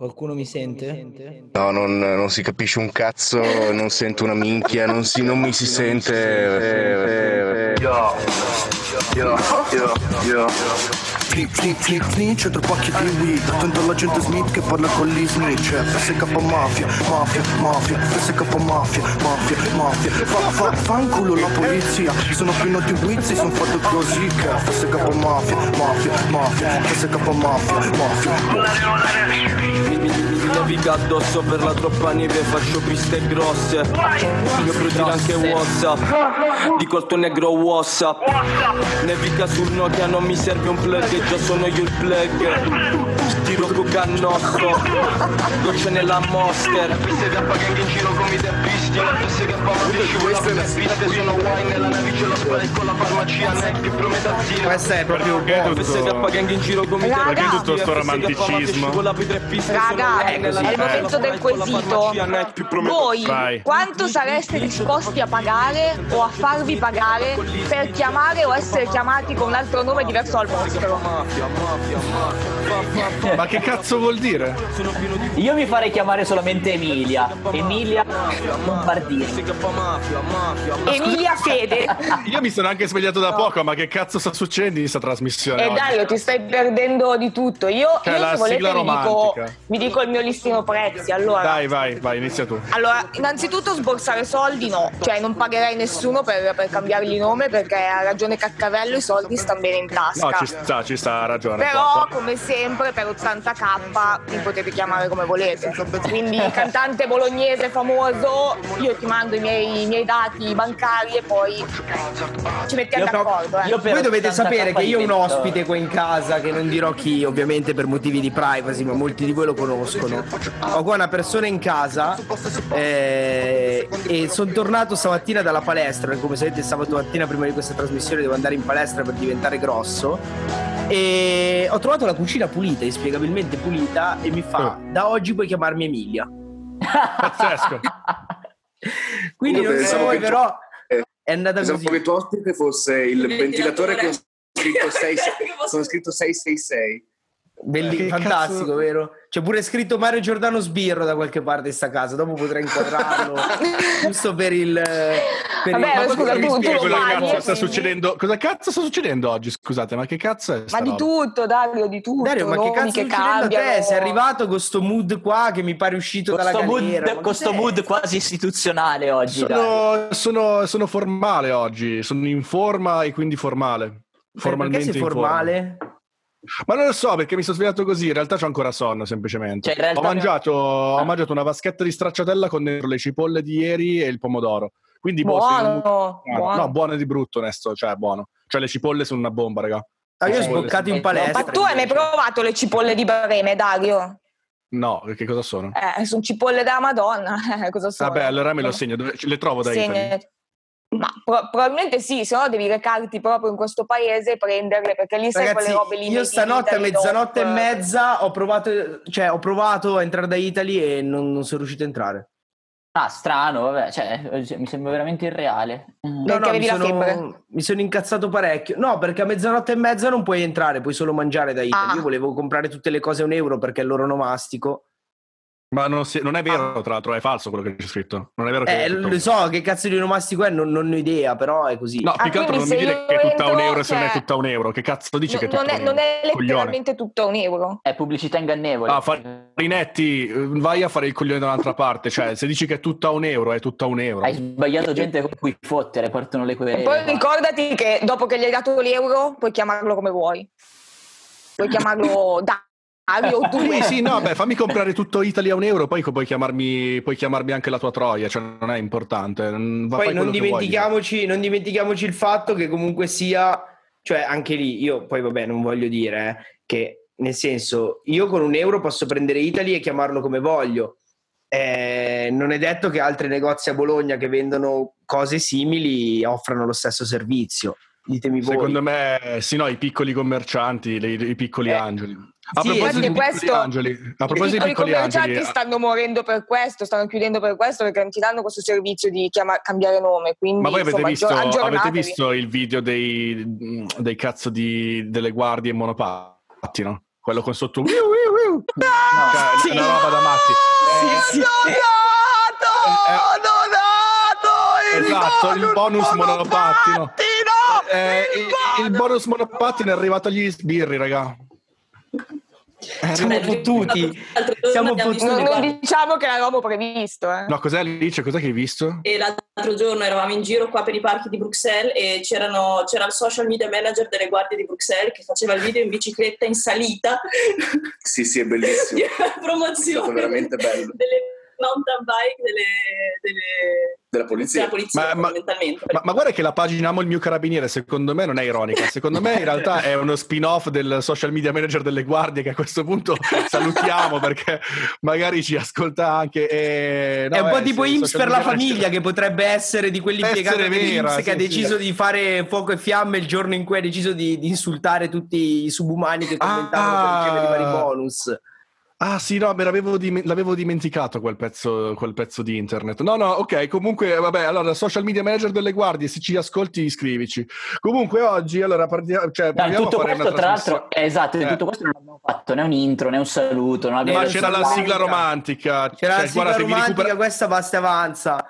Qualcuno mi sente? No, non, non si capisce un cazzo, non sento una minchia, non, si, non mi si sente. Yo, snitch, tre pacchi di weed. Attento all'agente Smith che parla con Lee Snitch. FSK mafia, mafia, mafia. FSK mafia, mafia, mafia. Fa, fa, fanculo la polizia. Sono pieno di wizzi, sono fatto così che FSK mafia, mafia, mafia. FSK mafia, mafia. Mi naviga addosso per la troppa neve Faccio piste grosse. Io produco anche WhatsApp Dico al tuo negro WhatsApp Nevica sul Nokia non mi serve un plug Già sono io il plug Tiro coca al nostro Gocce nella monster Piste da gang in giro come i teppisti Piste che fa ma scivola per le piste Sono wine nella navice lo spray con la farmacia Neck che prometazzina Questa è proprio un. Piste che gang in giro come i Raga. teppisti Perché tutto sto romanticismo? Raga, è il momento del quesito. Voi quanto sareste disposti a pagare o a farvi pagare per chiamare o essere chiamati con un altro nome diverso dal vostro? Ma che cazzo vuol dire? Io mi farei chiamare solamente Emilia. Emilia Bombardini. Emilia Fede. Io mi sono anche svegliato da poco, ma che cazzo sta succedendo in questa trasmissione? E oggi? Dario, ti stai perdendo di tutto. Io, Cioè, io la se volete sigla vi dico, vi dico il mio listino prezzi. Allora, Dai, vai, vai, inizia tu. Allora, innanzitutto sborsare soldi no, cioè non pagherei nessuno per, per cambiargli nome perché ha ragione Caccavello, i soldi stanno bene in tasca. No, ci sta, ci sta, ha ragione. Però, come sempre, per 80k mi potete chiamare come volete. Quindi, cantante bolognese famoso, io ti mando i miei, i miei dati bancari e poi ci mettiamo Io- d'accordo. Eh. Voi dovete 80K sapere che io ho un ospite qua in casa che non dirò chi, ovviamente per motivi di privacy, ma molti di voi lo conoscono. Ho qua una persona in casa eh, e sono tornato stamattina dalla palestra, come sapete sabato mattina prima di questa trasmissione devo andare in palestra per diventare grosso. E ho trovato la cucina pulita, inspiegabilmente pulita, e mi fa: Da oggi puoi chiamarmi Emilia. Pazzesco. Quindi Io non so pensavo voi, che- però eh, è andata Pensavo così. che il tuo ospite fosse il ventilatore con scritto, 6, con scritto 666. Belli- Che fantastico, cazzo- vero? C'è pure scritto Mario Giordano Sbirro da qualche parte in sta casa, dopo potrei inquadrarlo giusto per il per Vabbè, il- scusa, tu- tu cosa cazzo sta quindi- succedendo? Cosa cazzo sta succedendo oggi? Scusate, ma che cazzo è sta Ma di roba? tutto, Dario, di tutto. Dario, ma che cazzo sta succedendo a te? Sei arrivato con sto mood qua che mi pare uscito dalla Questo galera. mood, questo cos'è? mood quasi istituzionale oggi. Sono, sono, sono formale oggi, sono in forma e quindi formale. Eh, Perché Formalmente sei in forma. Ma non lo so perché mi sono svegliato così, in realtà c'ho ancora sonno semplicemente. Cioè, ho, mangiato, ho Ah. mangiato una vaschetta di stracciatella con dentro le cipolle di ieri e il pomodoro. Quindi boh, sei un- Buono, buono. No, buono di brutto, onesto, cioè buono. Cioè le cipolle sono una bomba, raga. Ah, io ho sboccato in palestra. Ma tu hai mai provato le cipolle di Breme, Dario? No, che cosa sono? Eh, sono cipolle della Madonna. Cosa sono? Vabbè, allora me lo segno, dove, le trovo da Segna- Italy. Ma pro- probabilmente sì, se no devi recarti proprio in questo paese e prenderle perché lì sai quelle robe lì. io stanotte a Italy, mezzanotte e mezza ho provato, cioè ho provato a entrare da Italy e non, non sono riuscito a entrare. Ah, strano, vabbè, cioè, mi sembra veramente irreale. Mm. Perché avevi mi la sono, febbre? mi sono incazzato parecchio. No, perché a mezzanotte e mezza non puoi entrare, puoi solo mangiare da Italy. Ah. Io volevo comprare tutte le cose a un euro perché è l'oronomastico. Ma non, si- non è vero, tra l'altro, è falso quello che c'è scritto. Non è vero che Eh, è lo so che cazzo di onomastico è, non, non ho idea, però è così. No, Ah, più che altro non mi dire che è tutta un euro se non è cioè- tutta un euro. Che cazzo dici che è No- tutta non, è, un non euro? è Coglione. letteralmente tutto un euro. È pubblicità ingannevole. Ah, Farinetti, vai a fare il coglione da un'altra parte. Cioè, se dici che è tutta un euro, è tutta un euro. Hai sbagliato gente con cui fottere, partono le E querele. poi ricordati che dopo che gli hai dato l'euro puoi chiamarlo come vuoi. Puoi chiamarlo o Sì, due. sì, no, beh, fammi comprare tutto Italy a un euro, poi puoi chiamarmi, puoi chiamarmi anche la tua troia, cioè non è importante. va- Poi non dimentichiamoci, non dimentichiamoci il fatto che comunque sia, cioè anche lì, io poi vabbè non voglio dire eh, che nel senso io con un euro posso prendere Italy e chiamarlo come voglio. Eh, non è detto che altri negozi a Bologna che vendono cose simili offrano lo stesso servizio. Ditemi voi. Secondo me, sì, no, i piccoli commercianti, le- i piccoli Eh, angeli. A sì, proposito di questo- angeli, a I proposito di piccoli commercianti angeli, stanno morendo per questo, stanno chiudendo per questo perché non ti danno questo servizio di chiama- cambiare nome. Quindi, Ma voi avete insomma, visto, avete visto il video dei, dei cazzo di, delle guardie monopatti, no? Quello con sotto... wiu, wiu, wiu. Cioè, Sì. è una Eh, esatto, il bonus monopattino. Eh, il, il bonus monopattino è arrivato agli sbirri, raga. Siamo Beh, fottuti. Siamo fottuti. Non, diciamo che l'avevamo previsto, eh. No, cos'è Alice? Cos'è che hai visto? E l'altro giorno eravamo in giro qua per i parchi di Bruxelles e c'erano- c'era il social media manager delle guardie di Bruxelles che faceva il video in bicicletta in salita Sì, sì, è bellissimo. di È promozione veramente bello. delle mountain bike delle, delle- Della polizia. della polizia Ma- ma- fondamentalmente. Ma, ma guarda che la pagina Amo il mio carabiniere, secondo me non è ironica. Secondo me in realtà è uno spin-off del social media manager delle guardie che a questo punto salutiamo perché magari ci ascolta anche. e- no, è un po' eh, tipo sì, IMSS per la famiglia che potrebbe essere di quell'impiegato dell'IMSS che ha sì, sì. deciso di fare fuoco e fiamme il giorno in cui ha deciso di, di insultare tutti i subumani che commentavano per ricevere i vari Ah. bonus. Ah sì, no, me l'avevo, dim- l'avevo dimenticato quel pezzo, quel pezzo di internet. No, no, ok, comunque, vabbè, allora, social media manager delle guardie, se ci ascolti iscrivici. Comunque oggi, allora, partiamo, cioè, No, tutto a fare questo, una tra l'altro, eh, esatto, Eh. tutto questo non abbiamo fatto né un intro né un saluto. Non abbiamo Ma c'era la sigla romantica. C'era cioè, la sigla guarda, se vi romantica, recupera- questa basta e avanza.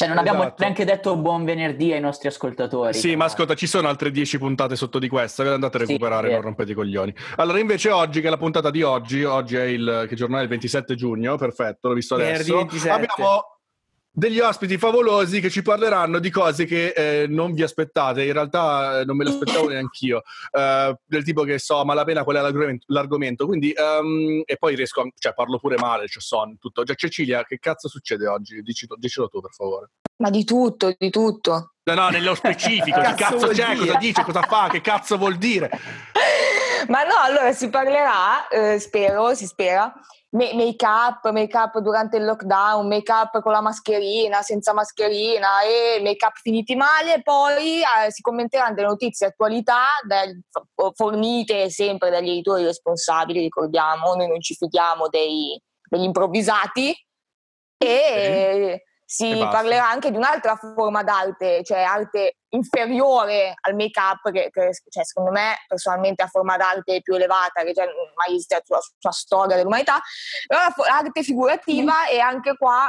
Cioè, non abbiamo Esatto. neanche detto buon venerdì ai nostri ascoltatori. Sì, ma ascolta, ci sono altre 10 puntate sotto di questa, ve le andate a recuperare, sì. non rompete i coglioni. Allora, invece oggi, che è la puntata di oggi, oggi è il, che giornale? è il 27 giugno, perfetto, l'ho visto Venerdì adesso. 27. Abbiamo degli ospiti favolosi che ci parleranno di cose che eh, non vi aspettate, in realtà eh, non me le aspettavo neanch'io, eh, del tipo che so a malapena qual è l'argomento, l'argomento. quindi, ehm, e poi riesco, a, cioè parlo pure male, cioè son tutto. Già, Cecilia, che cazzo succede oggi? Dici, dicelo tu, per favore. Ma di tutto, di tutto. No, no, nello specifico, che Cazzo cazzo c'è, dire? cosa dice, cosa fa, che cazzo vuol dire? Ma no, allora si parlerà, eh, spero, si spera, ma- make up, make up durante il lockdown, make up con la mascherina, senza mascherina e make up finiti male, poi eh, si commenteranno delle notizie attualità del- fornite sempre dagli editori responsabili, ricordiamo, noi non ci fidiamo dei- degli improvvisati. E si parlerà anche di un'altra forma d'arte, cioè arte inferiore al make-up, che, che, cioè, secondo me personalmente è la forma d'arte più elevata che c'è mai esistita sulla, sulla storia dell'umanità, però la fo- arte figurativa e anche qua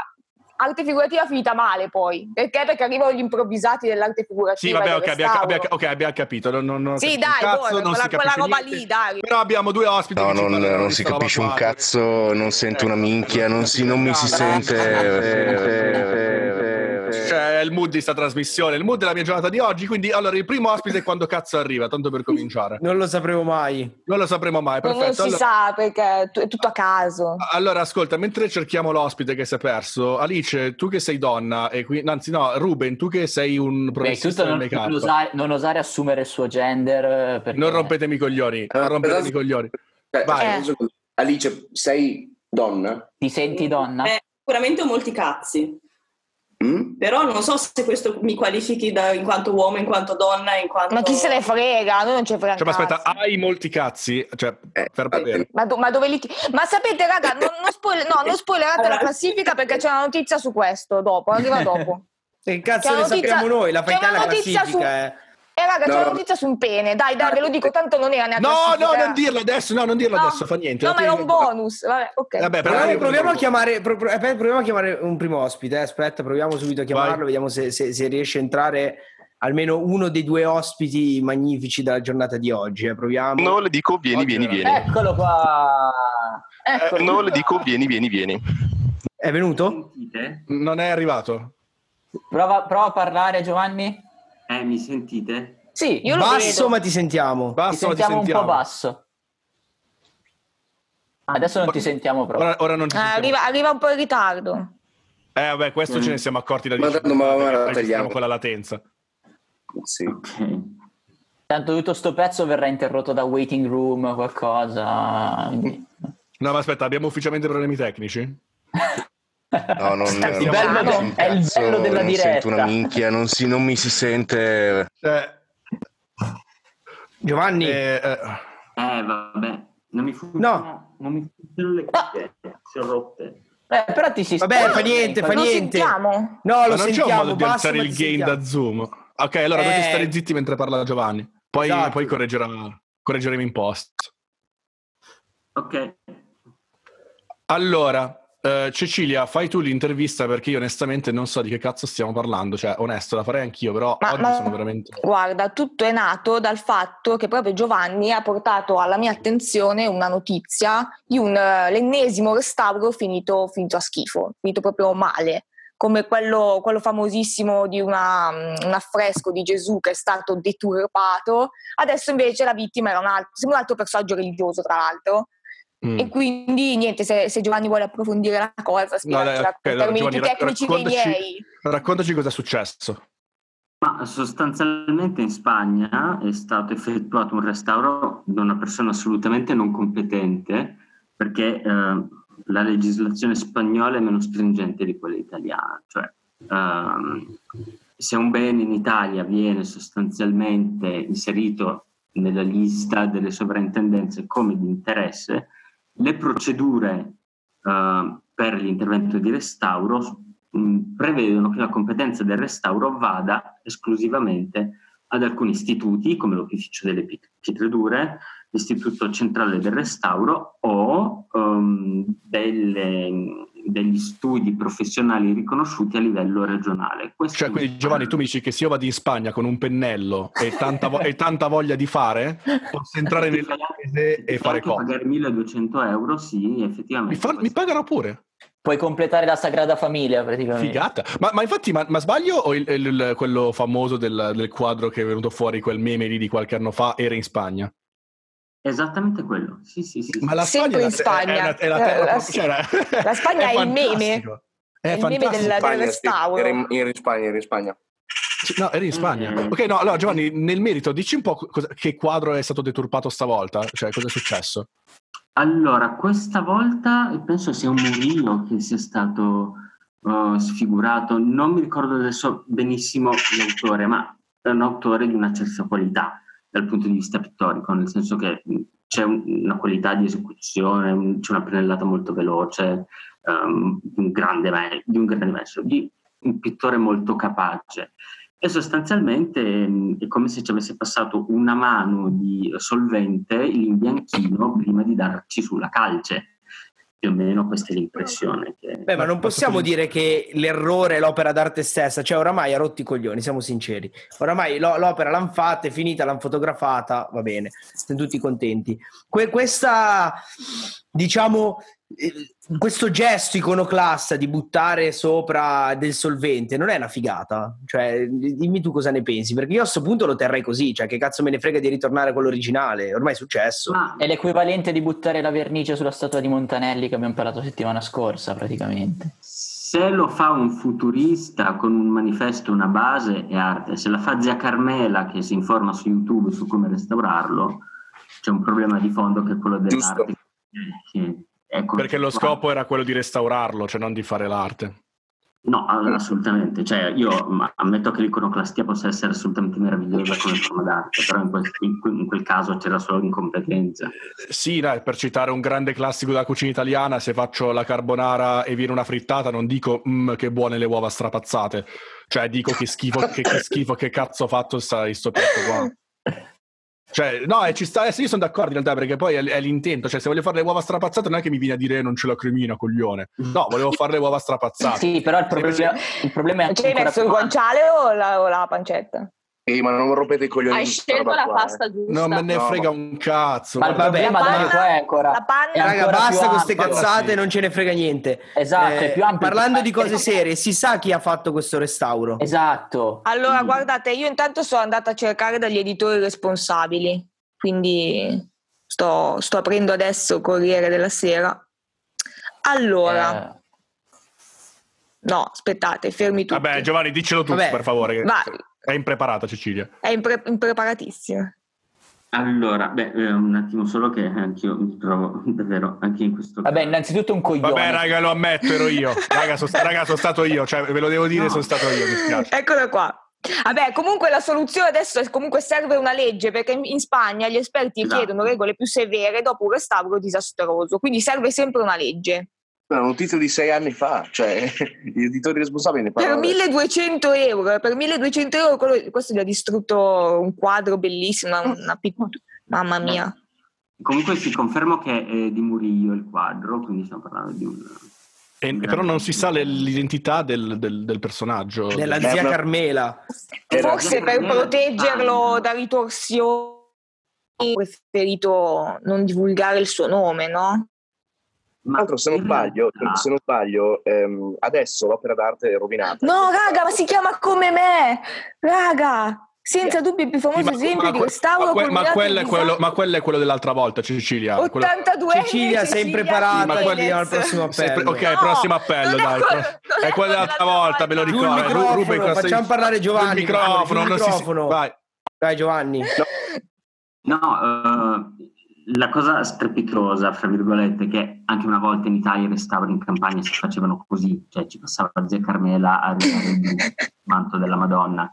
arte figurativa finita male poi, perché? Perché arrivano gli improvvisati dell'arte Sì, figurativa. vabbè, del ok, abbiamo, restauro. abbiamo- ok, abbiamo capito. Non, non, non Sì, dai, cazzo, boh, non quella, si quella capisce roba niente. lì, dai. Però abbiamo due ospiti No, non, non si capisce un qua. cazzo, non sento una minchia, non, si, non mi si sente. Cioè, è il mood di sta trasmissione, il mood della mia giornata di oggi. Quindi, allora, il primo ospite è quando cazzo arriva, tanto per cominciare. Non lo sapremo mai. Non lo sapremo mai, Non, non perfetto. si Allora, sa perché è tutto a caso. allora, ascolta, mentre cerchiamo l'ospite che si è perso, Alice, tu che sei donna, e qui, anzi, no, Ruben, tu che sei un del non, non osare, non osare assumere il suo gender. eh, Perché... non rompetemi i coglioni, non Ah, rompetemi i coglioni. Eh, Vai. secondo. Alice, sei donna? Ti senti donna? Eh, sicuramente ho molti cazzi, Mm? però non so se questo mi qualifichi da- in quanto uomo, in quanto donna, in quanto... Ma chi se ne frega? Noi non ne frega Cioè, ma aspetta, hai molti cazzi? Cioè, Eh, per bene. Ma, do- ma dove li Ma sapete, raga, non, non, spoiler- no, non spoilerate la Allora- classifica perché c'è una notizia su questo dopo, arriva dopo. Che cazzo ne notizia- sappiamo noi? La una la classifica, su- eh. E raga, c'è No. una notizia su un pene, dai, dai, ve lo dico, tanto non era neanche No, no, non dirlo adesso, no, non dirlo No. adesso, fa niente. No, ma era un bonus, vabbè, ok. Vabbè, però Proviamo, proviamo a chiamare, pro- aspetta, proviamo a chiamare un primo ospite. eh, Aspetta, proviamo subito a chiamarlo. Vai. Vediamo se, se- se riesce a entrare almeno uno dei due ospiti magnifici della giornata di oggi. eh, Proviamo. No, le dico vieni, vieni, vieni. Eccolo qua. Eccolo Eh, no, le dico vieni, vieni, vieni. È venuto? Non è arrivato. Prova, prova a parlare, Giovanni. Eh, mi sentite? Sì, io lo Basso, vedo. ma ti sentiamo. Ti Basso, ma ti sentiamo un sentiamo. po' basso. Adesso non ti sentiamo proprio. Ora, ora non ci Eh, sentiamo. arriva, arriva un po' in ritardo. Eh, vabbè, questo ce ne siamo accorti da Ma 10 tanto, ma- ma la perché tagliamo. con la latenza. Sì. Ok. Tanto tutto sto pezzo verrà interrotto da waiting room, qualcosa. quindi- No, ma aspetta, abbiamo ufficialmente problemi tecnici? No, non, Il non bello un è il bello della non sento una diretta. minchia, non, si- non mi si sente. Eh, Giovanni, eh, eh, Eh, vabbè. Non mi funziona. Non mi funzionano le cuffie. Si sono rotte. Eh, però ti si vabbè, fa niente, fa niente. sentiamo? No, lo non c'è un sentiamo. modo di alzare il gain sentiamo. da Zoom. Ok, allora dovete Eh. stare zitti mentre parla Giovanni. Poi, Esatto. poi correggerà, correggeremo in post. Ok. Allora, Eh, Cecilia, fai tu l'intervista perché io onestamente non so di che cazzo stiamo parlando. Cioè, onesto, la farei anch'io, però Ma- oggi ma- sono veramente. Guarda, tutto è nato dal fatto che proprio Giovanni ha portato alla mia attenzione una notizia di un, eh, l'ennesimo restauro finito, finito a schifo, finito proprio male, come quello, quello famosissimo di una- mm, un affresco di Gesù che è stato deturpato. Adesso invece la vittima era un altro, sembra un altro personaggio religioso, tra l'altro. Mm. E quindi niente, se, se Giovanni vuole approfondire la cosa, No, dai, spiegacela ok, con allora, termini Giovanni, tecnici dei raccontaci- miei. Raccontaci cosa è successo. Ma sostanzialmente in Spagna è stato effettuato un restauro da una persona assolutamente non competente perché eh, la legislazione spagnola è meno stringente di quella italiana. Cioè, ehm, se un bene in Italia viene sostanzialmente inserito nella lista delle sovrintendenze come di interesse, le procedure eh, per l'intervento di restauro mh, prevedono che la competenza del restauro vada esclusivamente ad alcuni istituti come l'Opificio delle Pie- Pietrature, l'Istituto Centrale del Restauro o ehm, delle- degli studi professionali riconosciuti a livello regionale. Questo Cioè, quindi Giovanni, tu mi dici che se io vado in Spagna con un pennello e tanta, vo- e tanta voglia di fare, posso entrare nel paese e fare cosa? pagare 1200 euro, sì, effettivamente. Mi, fa- mi pagano pure. Puoi completare la Sagrada Famiglia praticamente. Figata. Ma, ma infatti, ma, ma sbaglio o il- il- il- quello famoso del, del quadro che è venuto fuori, quel meme lì di qualche anno fa, era in Spagna? Esattamente quello, sì, sì, sì. Ma la Sempre Spagna, in è la- Spagna. è la, è la cioè, la- Spagna è il meme. È È il meme del, del Spagna, sì. restauro. Era in, era in Spagna, era in Spagna. Sì, No, eri in Spagna. Mm. Ok, no, allora Giovanni, nel merito, dici un po' cosa- che quadro è stato deturpato stavolta? Cioè, cosa è successo? Allora, questa volta penso sia un Murillo che sia stato uh, sfigurato. Non mi ricordo adesso benissimo l'autore, ma è un autore di una certa qualità dal punto di vista pittorico, nel senso che c'è un- una qualità di esecuzione, c'è una pennellata molto veloce, um, un grande di un grande maestro, di un pittore molto capace. E sostanzialmente è come se ci avesse passato una mano di solvente in bianchino prima di darci sulla calce. Più o meno questa è l'impressione. Che... Beh, ma non possiamo dire che l'errore è l'opera d'arte stessa, cioè oramai ha rotto i coglioni, siamo sinceri. Oramai lo- l'opera l'hanno fatta, è finita, l'hanno fotografata, va bene, siamo tutti contenti. Que- questa, diciamo, questo gesto iconoclasta di buttare sopra del solvente non è una figata? Cioè, dimmi tu cosa ne pensi, perché io a questo punto lo terrei così, cioè che cazzo me ne frega di ritornare a quello originale, ormai è successo. Ma È l'equivalente di buttare la vernice sulla statua di Montanelli che abbiamo parlato settimana scorsa, praticamente. se lo fa un futurista con un manifesto, una base, è arte. Se la fa zia Carmela che si informa su YouTube su come restaurarlo, c'è un problema di fondo che è quello dell'arte. Che è Perché lo scopo era quello di restaurarlo, cioè non di fare l'arte. No, assolutamente. Cioè, io ammetto che l'iconoclastia possa essere assolutamente meravigliosa come forma d'arte, però in quel, in quel- in quel caso c'era solo incompetenza. Sì, dai, per citare un grande classico della cucina italiana, se faccio la carbonara e viene una frittata, non dico "Mm, che buone le uova strapazzate. Cioè, dico che schifo, che, che schifo, che cazzo ho fatto sta, sto piatto qua. Cioè, no, e ci sta, eh, sì, io sono d'accordo in realtà, perché poi è, è l'intento. Cioè, se voglio fare le uova strapazzate, non è che mi viene a dire non c'è la cremina, coglione. No, volevo fare le uova strapazzate. Sì, però il problema, il problema è Ci hai messo il guanciale o la, o la pancetta? Ehi, ma non rompete i coglioni. Hai scelto la qua, eh. pasta giusta. Non me ne No, frega ma- un cazzo. Ma problema La Domenico, panna- è ancora... la panna- è Raga, ancora basta con queste cazzate, sì. non ce ne frega niente. Esatto, Eh, parlando di cose discorso. serie, si sa chi ha fatto questo restauro. Esatto. Allora, guardate, io intanto sono andata a cercare dagli editori responsabili, quindi sto, sto aprendo adesso Corriere della Sera. Allora, Eh, no, aspettate, fermi tutti. Vabbè, Giovanni, diccelo tu, Vabbè, per favore. vai. È impreparata, Cecilia. È impre- impreparatissima. Allora, beh, eh, un attimo solo che anch'io mi trovo davvero anche in questo Vabbè, innanzitutto un coglione. Vabbè, raga, lo ammetto, ero io. Raga, sono, raga, sono stato io. Cioè, ve lo devo dire, No. sono stato io, mi spiace. Eccolo qua. Vabbè, comunque la soluzione adesso è comunque serve una legge perché in in Spagna gli esperti Esatto. chiedono regole più severe dopo un restauro disastroso, quindi serve sempre una legge. Una notizia di sei anni fa, cioè gli editori responsabili ne Per parlano. adesso. 1200 euro, per 1200 euro quello- questo gli ha distrutto un quadro bellissimo, una, pittura. Mamma mia. Comunque si confermo che è di Murillo il quadro, quindi stiamo parlando di un... E- però non si sa l'identità del, del- del personaggio. Della zia ma- Carmela. Forse per Carmela proteggerlo Giovanna. da ritorsioni ho preferito non divulgare il suo nome, no? Ma Tra l'altro, se non sbaglio, realtà- se non sbaglio ehm, adesso l'opera d'arte è rovinata. No, raga, ma si chiama come me! Raga! Senza dubbio il più famoso Sì, ma- esempio ma di que- quest'auro ma, ma quello è quello, ma quello è quello dell'altra volta, Cecilia. Quello- 82 Cecilia, sei impreparata, ma quello- andiamo al prossimo Sempre- appello. ok, No, prossimo appello, dai. quello- è è quello dell'altra volta, me lo ricordo. Giù il Ru- microfono, Ruben, cosa facciamo parlare Giovanni. Il microfono, il non si- microfono. vai. Vai Giovanni. No, eh, la cosa strepitosa, fra virgolette, che anche una volta in Italia i restauri in campagna si facevano così, cioè ci passava la zia Carmela a ridare il manto della Madonna.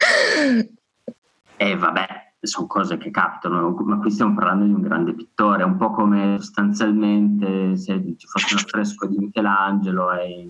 E vabbè, sono cose che capitano, ma qui stiamo parlando di un grande pittore, un po' come sostanzialmente se ci fosse un affresco di Michelangelo e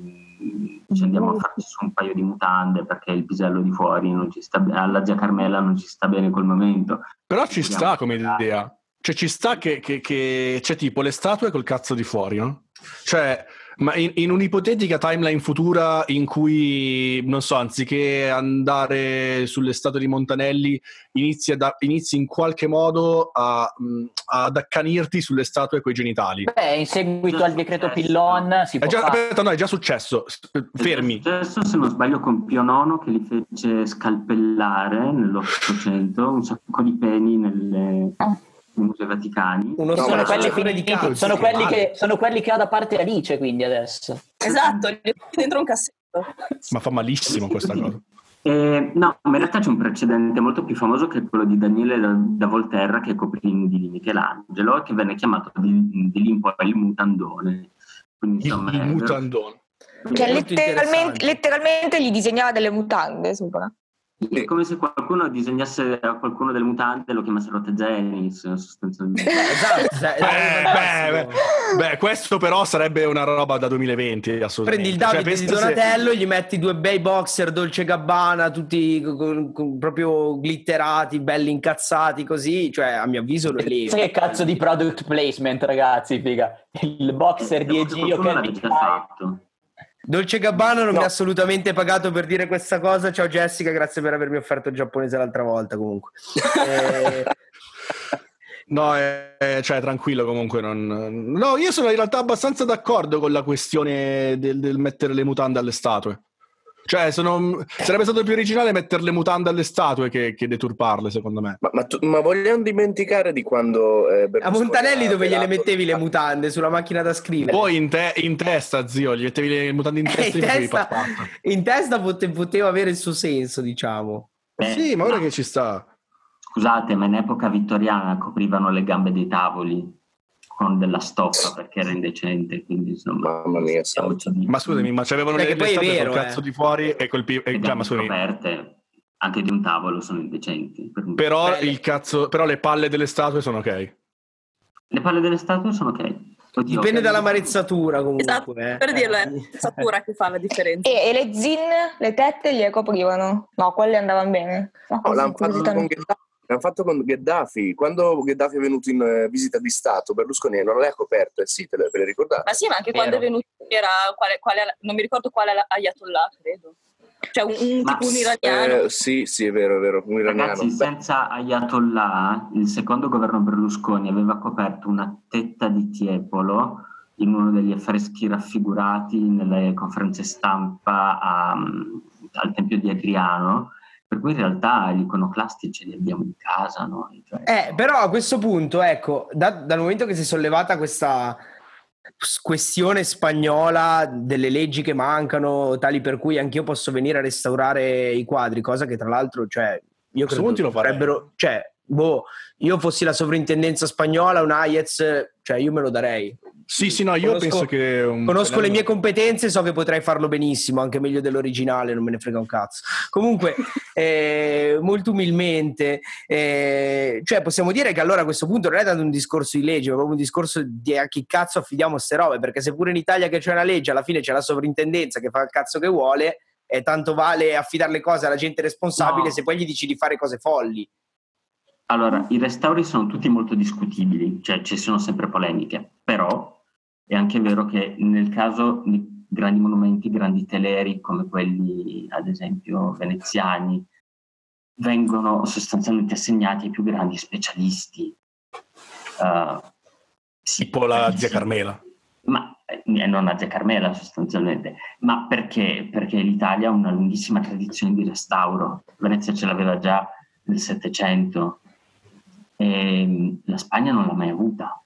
ci andiamo a farci su un paio di mutande perché il pisello di fuori non ci sta, alla zia Carmela non ci sta bene quel momento. Però ci sta come idea. Cioè, ci sta che, che- che c'è tipo le statue col cazzo di fuori, no? Cioè, ma in, in un'ipotetica timeline futura in cui, non so, anziché andare sulle statue di Montanelli, inizi, ad- inizi in qualche modo a- ad accanirti sulle statue coi genitali. Beh, in seguito al decreto Pillon si È può già, fare. aspetta, no, è già successo. Fermi. Adesso, se non sbaglio, con Pio IX che li fece scalpellare nell'Ottocento un sacco di peni nelle musei vaticani. Uno No, sono, quelli finiti- cazzo, sono che quelli che, sono quelli che ha da parte Alice, quindi adesso. Esatto, li ho metti dentro un cassetto. Ma fa malissimo questa cosa. Eh, no, ma in realtà c'è un precedente molto più famoso che è quello di Daniele da, da Volterra, che è coprino di Michelangelo, che venne chiamato di, di lì in poi il mutandone. Quindi, Il, insomma, il è- mutandone. Cioè, letteralmente, letteralmente gli disegnava delle mutande sopra. È come se qualcuno disegnasse a qualcuno delle mutande e lo chiamassero Tegenis, sostanzialmente. Esatto, cioè, Beh, è beh, beh, beh, questo però sarebbe una roba da 2020, assolutamente. Prendi il Cioè, Davide di penso se- Donatello, gli metti due bei boxer Dolce Gabbana, tutti con- con- proprio glitterati, belli incazzati così, cioè a mio avviso lo elevi. Sai che cazzo di product placement, ragazzi, figa. Il boxer di Forse Egio già Klein. fatto. Dolce Gabbana non mi No. ha assolutamente pagato per dire questa cosa. Ciao Jessica, grazie per avermi offerto il giapponese l'altra volta comunque. Eh, No, eh, eh, cioè, tranquillo comunque. Non... No, io sono in realtà abbastanza d'accordo con la questione del, del mettere le mutande alle statue. Cioè, sono... sarebbe stato più originale mettere le mutande alle statue che, che deturparle, secondo me. Ma, ma tu- ma vogliamo dimenticare di quando eh, a Montanelli dove gliele mettevi le mutande sulla macchina da scrivere? Poi in, te- in testa, zio, gli mettevi le mutande in Eh, testa in e gli facevi testa, in testa pote- poteva avere il suo senso, diciamo. Eh, Sì, ma ora ma- che ci sta. Scusate, ma in epoca vittoriana coprivano le gambe dei tavoli con della stoffa perché era indecente, quindi insomma... Mamma mia, Ma scusami, ma c'avevano le, le vero, col cazzo eh. di fuori e col pi- le e- cioè, ma gambe scusami, coperte anche di un tavolo sono indecenti. Per- però, cazzo, però le palle delle statue sono ok. Le palle delle statue sono ok. Oddio, Dipende ok. dalla marezzatura comunque. Esatto, eh. per dirlo è Eh. la satura che fa la differenza. E, e le zin, le tette gliele coprivano? No, quelle andavano bene. No, No, così, l'hanno fatto, con l'hanno fatto con Gheddafi. Quando Gheddafi è venuto in eh, visita di Stato, Berlusconi non le ha coperte, sì, te le, ve le ricordate? Ma sì, ma anche Vero. quando è venuto era quale, quale- non mi ricordo quale Ayatollah, credo. Cioè un, un Ma- tipo un iraniano. Eh, sì, sì, è vero, è vero, un iraniano. Ragazzi, senza Ayatollah, il secondo governo Berlusconi aveva coperto una tetta di Tiepolo in uno degli affreschi raffigurati nelle conferenze stampa a- al Tempio di Adriano, per cui in realtà gli iconoclasti ce li abbiamo in casa noi. cioè- Eh, però a questo punto, ecco, da- dal momento che si è sollevata questa questione spagnola delle leggi che mancano, tali per cui anch'io posso venire a restaurare i quadri, cosa che tra l'altro, cioè, io questo credo punto lo farei. dovrebbero, cioè, boh, io fossi la sovrintendenza spagnola, un AIEZ, cioè io me lo darei. Sì, sì, no, io Conosco- penso che... un Conosco le pennello- mie competenze, so che potrei farlo benissimo, anche meglio dell'originale, non me ne frega un cazzo. Comunque, eh, molto umilmente, eh, cioè possiamo dire che allora a questo punto non è tanto un discorso di legge, ma proprio un discorso di a chi cazzo affidiamo queste robe, perché se pure in Italia che c'è una legge, alla fine c'è la sovrintendenza che fa il cazzo che vuole, e tanto vale affidare le cose alla gente responsabile No. se poi gli dici di fare cose folli. Allora, i restauri sono tutti molto discutibili, cioè ci sono sempre polemiche, però è anche vero che nel caso di- grandi monumenti, grandi teleri come quelli ad esempio veneziani, vengono sostanzialmente assegnati ai più grandi specialisti. Uh, sì, tipo la sì. zia Carmela. Ma eh, non la zia Carmela sostanzialmente, ma perché? Perché l'Italia ha una lunghissima tradizione di restauro. Venezia ce l'aveva già nel Settecento e mm, la Spagna non l'ha mai avuta.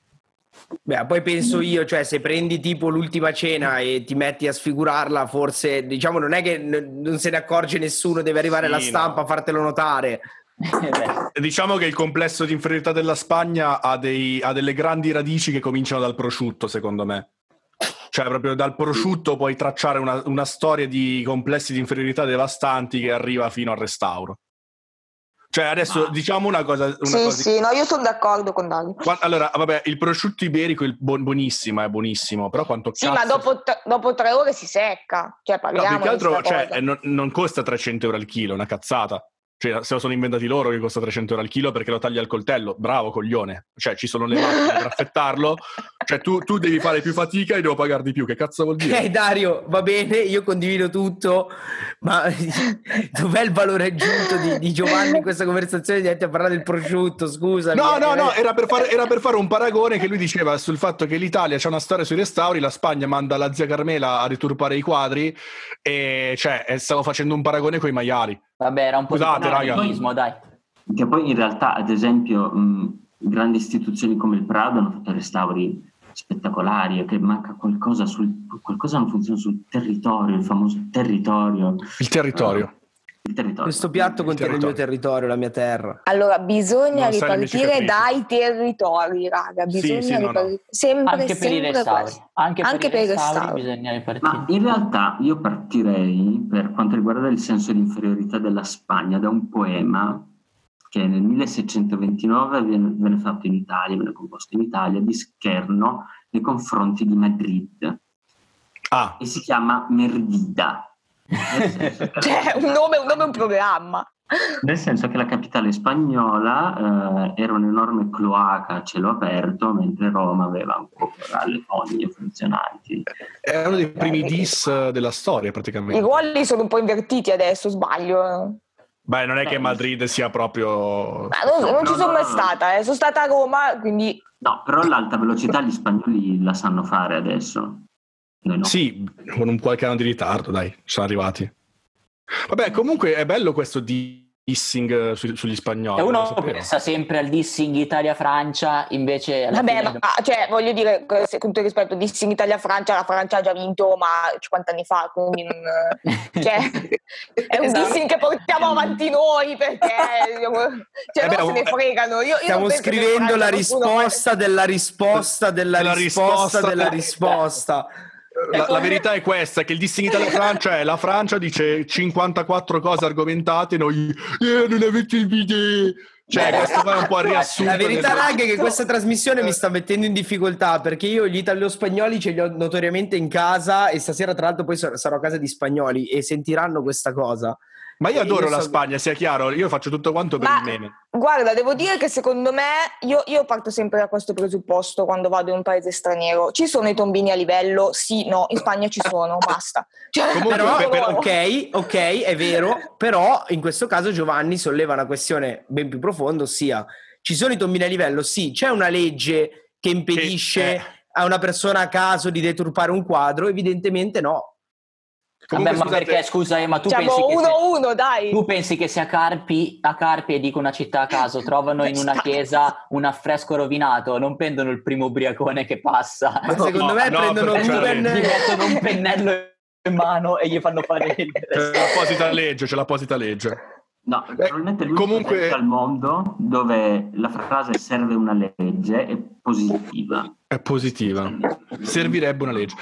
Beh, poi penso io, cioè se prendi tipo l'ultima cena e ti metti a sfigurarla, forse diciamo non è che n- non se ne accorge nessuno, deve arrivare Sì, la stampa no. a fartelo notare. Eh Diciamo che il complesso di inferiorità della Spagna ha, dei- ha delle grandi radici che cominciano dal prosciutto, secondo me. Cioè, proprio dal prosciutto puoi tracciare una, una storia di complessi di inferiorità devastanti che arriva fino al restauro. Cioè, adesso diciamo una cosa. Una Sì, cosa sì, no, io sono d'accordo con Dario. Allora, vabbè, il prosciutto iberico è buon- buonissimo, è buonissimo, però quanto Sì, cazzo... ma dopo, tre- dopo tre ore si secca. Cioè, No, parliamo più che altro, cioè, non, non costa 300 euro al chilo, è una cazzata. Cioè, se lo sono inventati loro che costa 300 euro al chilo perché lo tagli al coltello. Bravo, coglione. Cioè, ci sono le macchine per affettarlo. Cioè, tu, tu devi fare più fatica e devo pagare di più. Che cazzo vuol dire? Ok, Dario, va bene, io condivido tutto, ma dov'è il valore aggiunto di, di Giovanni in questa conversazione? Di a parlare del prosciutto, scusami. No, no, eh. no, era per, fare, era per fare un paragone che lui diceva sul fatto che l'Italia c'ha una storia sui restauri, la Spagna manda la zia Carmela a riturpare i quadri e cioè, e stavo facendo un paragone con i maiali. Vabbè, era un po' Scusate, di raga. dai. Che poi in realtà, ad esempio, mh, grandi istituzioni come il Prado hanno fatto restauri spettacolari e che manca qualcosa sul qualcosa non funziona sul territorio, il famoso territorio. Il territorio. Il territorio. Questo piatto contiene il mio territorio, la mia terra. Allora, bisogna Non ripartire dai territori, raga. Sì, Bisogna sì, no, no. ripartire. Sempre, Anche per i sempre restauri. Anche, Anche per, i restauri, restauri. bisogna ripartire. Ma in realtà io partirei per quanto riguarda il senso di inferiorità della Spagna da un poema che nel 1629 viene, venne fatto in Italia, venne composto in Italia, di scherno nei confronti di Madrid Ah, e si chiama Merdida. Cioè, un nome, un nome è un programma. Nel senso che la capitale spagnola eh, era un'enorme cloaca a cielo aperto, mentre Roma aveva ancora le fogne funzionanti. è uno dei primi Eh, dis eh, della storia, I praticamente. ruoli sono un po' invertiti adesso, sbaglio. Beh, non è che Madrid sia proprio... Ma non, non ci No, sono no, mai no. stata, eh. sono stata a Roma, quindi No, però l'alta velocità gli spagnoli la sanno fare adesso. Noi no. Sì, con un qualche anno di ritardo, dai, ci sono arrivati. Vabbè, comunque è bello questo dissing eh, su- sugli spagnoli. E uno pensa sempre al dissing Italia-Francia, invece Vabbè, fine- ma cioè, voglio dire, se- con tutto il rispetto, dissi in Italia-Francia, la Francia ha già vinto, ma 50 anni fa, quindi non, cioè, è un Esatto. dissing che portiamo avanti noi perché cioè, Eh beh, loro se ne eh, fregano. Io, io Stiamo scrivendo la qualcuno- risposta della risposta della risposta risposta. della risposta. La, la verità è questa, che il dissing Italia-Francia è la Francia dice 54 cose argomentate, noi eh, non avete il video. Cioè, questo qua è un po' il riassunto. La verità, del- raga, è che questa trasmissione mi sta mettendo in difficoltà perché io gli italo-spagnoli ce li ho notoriamente in casa e stasera, tra l'altro, poi sar- sarò a casa di spagnoli e sentiranno questa cosa. Ma io adoro io la so- Spagna, sia chiaro, io faccio tutto quanto per Ma- il meme. Guarda, devo dire che secondo me, io, io parto sempre da questo presupposto quando vado in un paese straniero. Ci sono i tombini a livello? Sì, no, in Spagna ci sono, basta. Cioè, Comunque, Però, per- ok, ok, è vero, però in questo caso Giovanni solleva una questione ben più profonda, ossia ci sono i tombini a livello? Sì, c'è una legge che impedisce Che- eh. a una persona a caso di deturpare un quadro? Evidentemente no. Comunque, Vabbè, ma scusate- perché scusa, eh, ma tu Siamo pensi che uno a uno, dai. Tu pensi che se a Carpi, a Carpi e dico una città a caso, trovano in una chiesa un affresco rovinato, non prendono il primo ubriacone che passa, Ma secondo no, me no, prendono gli mettono un pennello in mano e gli fanno fare il C'è l'apposita legge, c'è l'apposita legge. No, Eh, probabilmente l'unico comunque- paese al mondo dove la frase serve una legge è positiva. È positiva. Servirebbe una legge.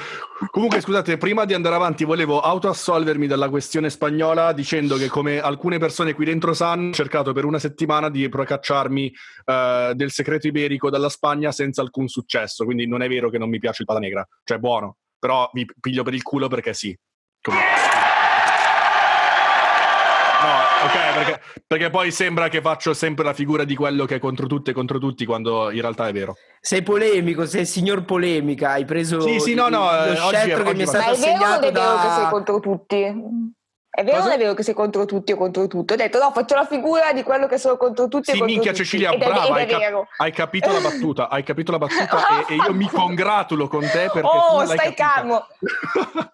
Comunque, scusate, prima di andare avanti, volevo autoassolvermi dalla questione spagnola dicendo che, come alcune persone qui dentro sanno, ho cercato per una settimana di procacciarmi eh, del segreto iberico dalla Spagna senza alcun successo. Quindi non è vero che non mi piace il pata negra, cioè è buono, però vi piglio per il culo perché sì. Comunque. Ok, perché, perché poi sembra che faccio sempre la figura di quello che è contro tutti e contro tutti, quando in realtà è vero. Sei polemico, sei il signor polemica, hai preso Sì, sì, no, no, lo eh, oggi è- scettro che oggi mi è stato Ma è vero o assegnato è vero che sei contro tutti? È vero o non è vero che sei contro tutti o contro tutto? Ho detto no, faccio la figura di quello che sono contro tutti e Sì, contro minchia tutti. Cecilia, ed è, brava, hai, cap- hai capito la battuta, hai capito la battuta e, e io mi congratulo con te perché Oh, stai calmo.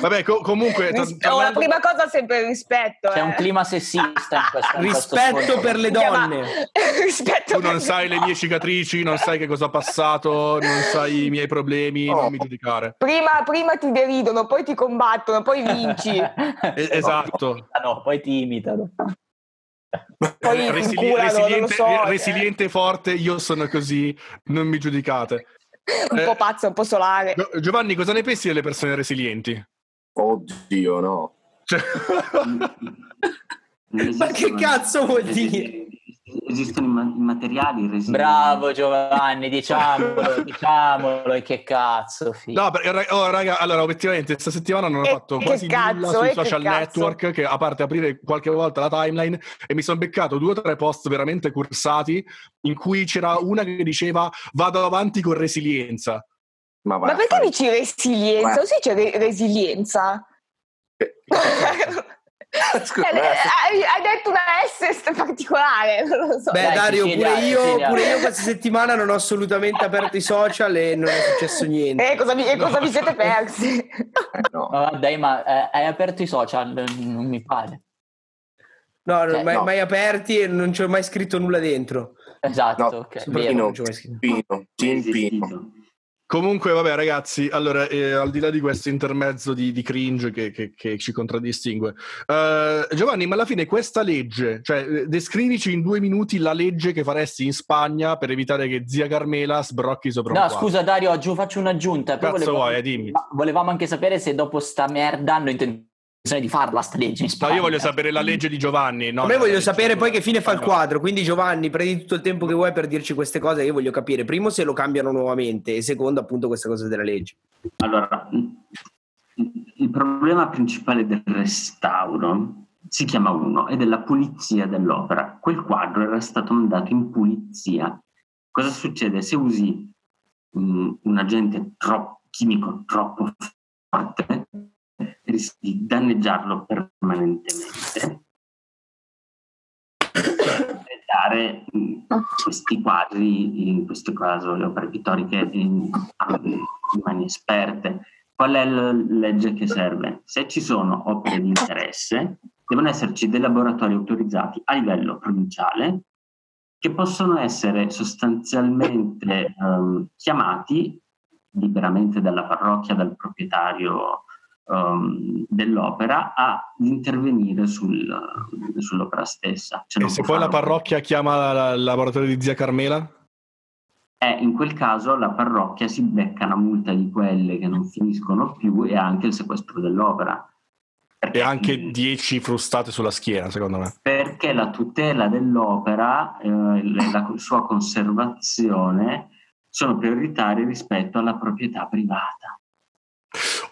Vabbè, co- comunque... Ris- oh, la prima cosa è sempre il rispetto. C'è eh. un clima sessista in questo Rispetto per le donne. rispetto Tu non sai le mie cicatrici, non sai che cosa ho passato, non sai i miei problemi, non mi giudicare. Prima, prima ti deridono, poi ti combattono, poi vinci. Eh, esatto. No, poi ti imitano. Poi Resili- lo resiliente, so. eh. resiliente e forte, io sono così, non mi giudicate. Un Eh, po' pazzo, un po' solare. Gio- Giovanni, cosa ne pensi delle persone resilienti? Oddio, no. Cioè, Ma che cazzo vuol dire? Esistono i, ma- i materiali resilienti. Bravo Giovanni, diciamolo, diciamolo, e che cazzo, figlio. no, perché, oh, raga, allora, obiettivamente, questa settimana non ho E fatto che quasi cazzo, nulla e sui che social cazzo? network, che a parte aprire qualche volta la timeline, e mi sono beccato due o tre post veramente cursati, in cui c'era una che diceva vado avanti con resilienza. Ma, Ma perché dici resilienza? Si dice re- resilienza? Scusa, Eh, hai, hai detto una S particolare, non lo so. Beh, Dai, Dario, Cecilia, pure io, Cecilia. pure io questa settimana non ho assolutamente aperto i social e non è successo niente. Eh, cosa vi, e cosa vi siete persi? eh, no. Ma dai, ma eh, hai aperto i social? Non mi pare. No, non Cioè, mai, no. mai aperti e non ci ho mai scritto nulla dentro. Esatto, No, ok. soprattutto non ci ho mai scritto. Pino. Pino. Comunque, vabbè, ragazzi, allora, eh, al di là di questo intermezzo di, di cringe che, che- che ci contraddistingue, eh, Giovanni, ma alla fine questa legge, cioè, eh, descrivici in due minuti la legge che faresti in Spagna per evitare che zia Carmela sbrocchi sopra No, scusa Dario, aggiù faccio un'aggiunta. Cazzo volevo- vuoi, dimmi. volevamo anche sapere se dopo sta merda hanno intenzione di farla sta legge in No, Spagna. io voglio sapere la legge di Giovanni. no, A me voglio legge sapere poi che fine fa il No. quadro, quindi Giovanni, prendi tutto il tempo che vuoi per dirci queste cose, io voglio capire, primo se lo cambiano nuovamente e secondo appunto queste cose della legge. Allora, il problema principale del restauro si chiama uno ed è la pulizia dell'opera. Quel quadro era stato mandato in pulizia. Cosa succede se usi mm, un agente troppo chimico troppo forte? Rischi di danneggiarlo permanentemente e dare mm, questi quadri, in questo caso le opere pittoriche, in, in mani esperte. Qual è la legge che serve? Se ci sono opere di interesse, devono esserci dei laboratori autorizzati a livello provinciale che possono essere sostanzialmente ehm, chiamati liberamente dalla parrocchia, dal proprietario ehm, dell'opera ad intervenire sul- sull'opera stessa. Cioè, E se poi la parrocchia chiama il laboratorio di zia Carmela? eh, in quel caso la parrocchia si becca una multa di quelle che non finiscono più e anche il sequestro dell'opera. Perché, E anche mm, 10 frustate sulla schiena, secondo me. perché la tutela dell'opera e la sua conservazione sono prioritarie rispetto alla proprietà privata.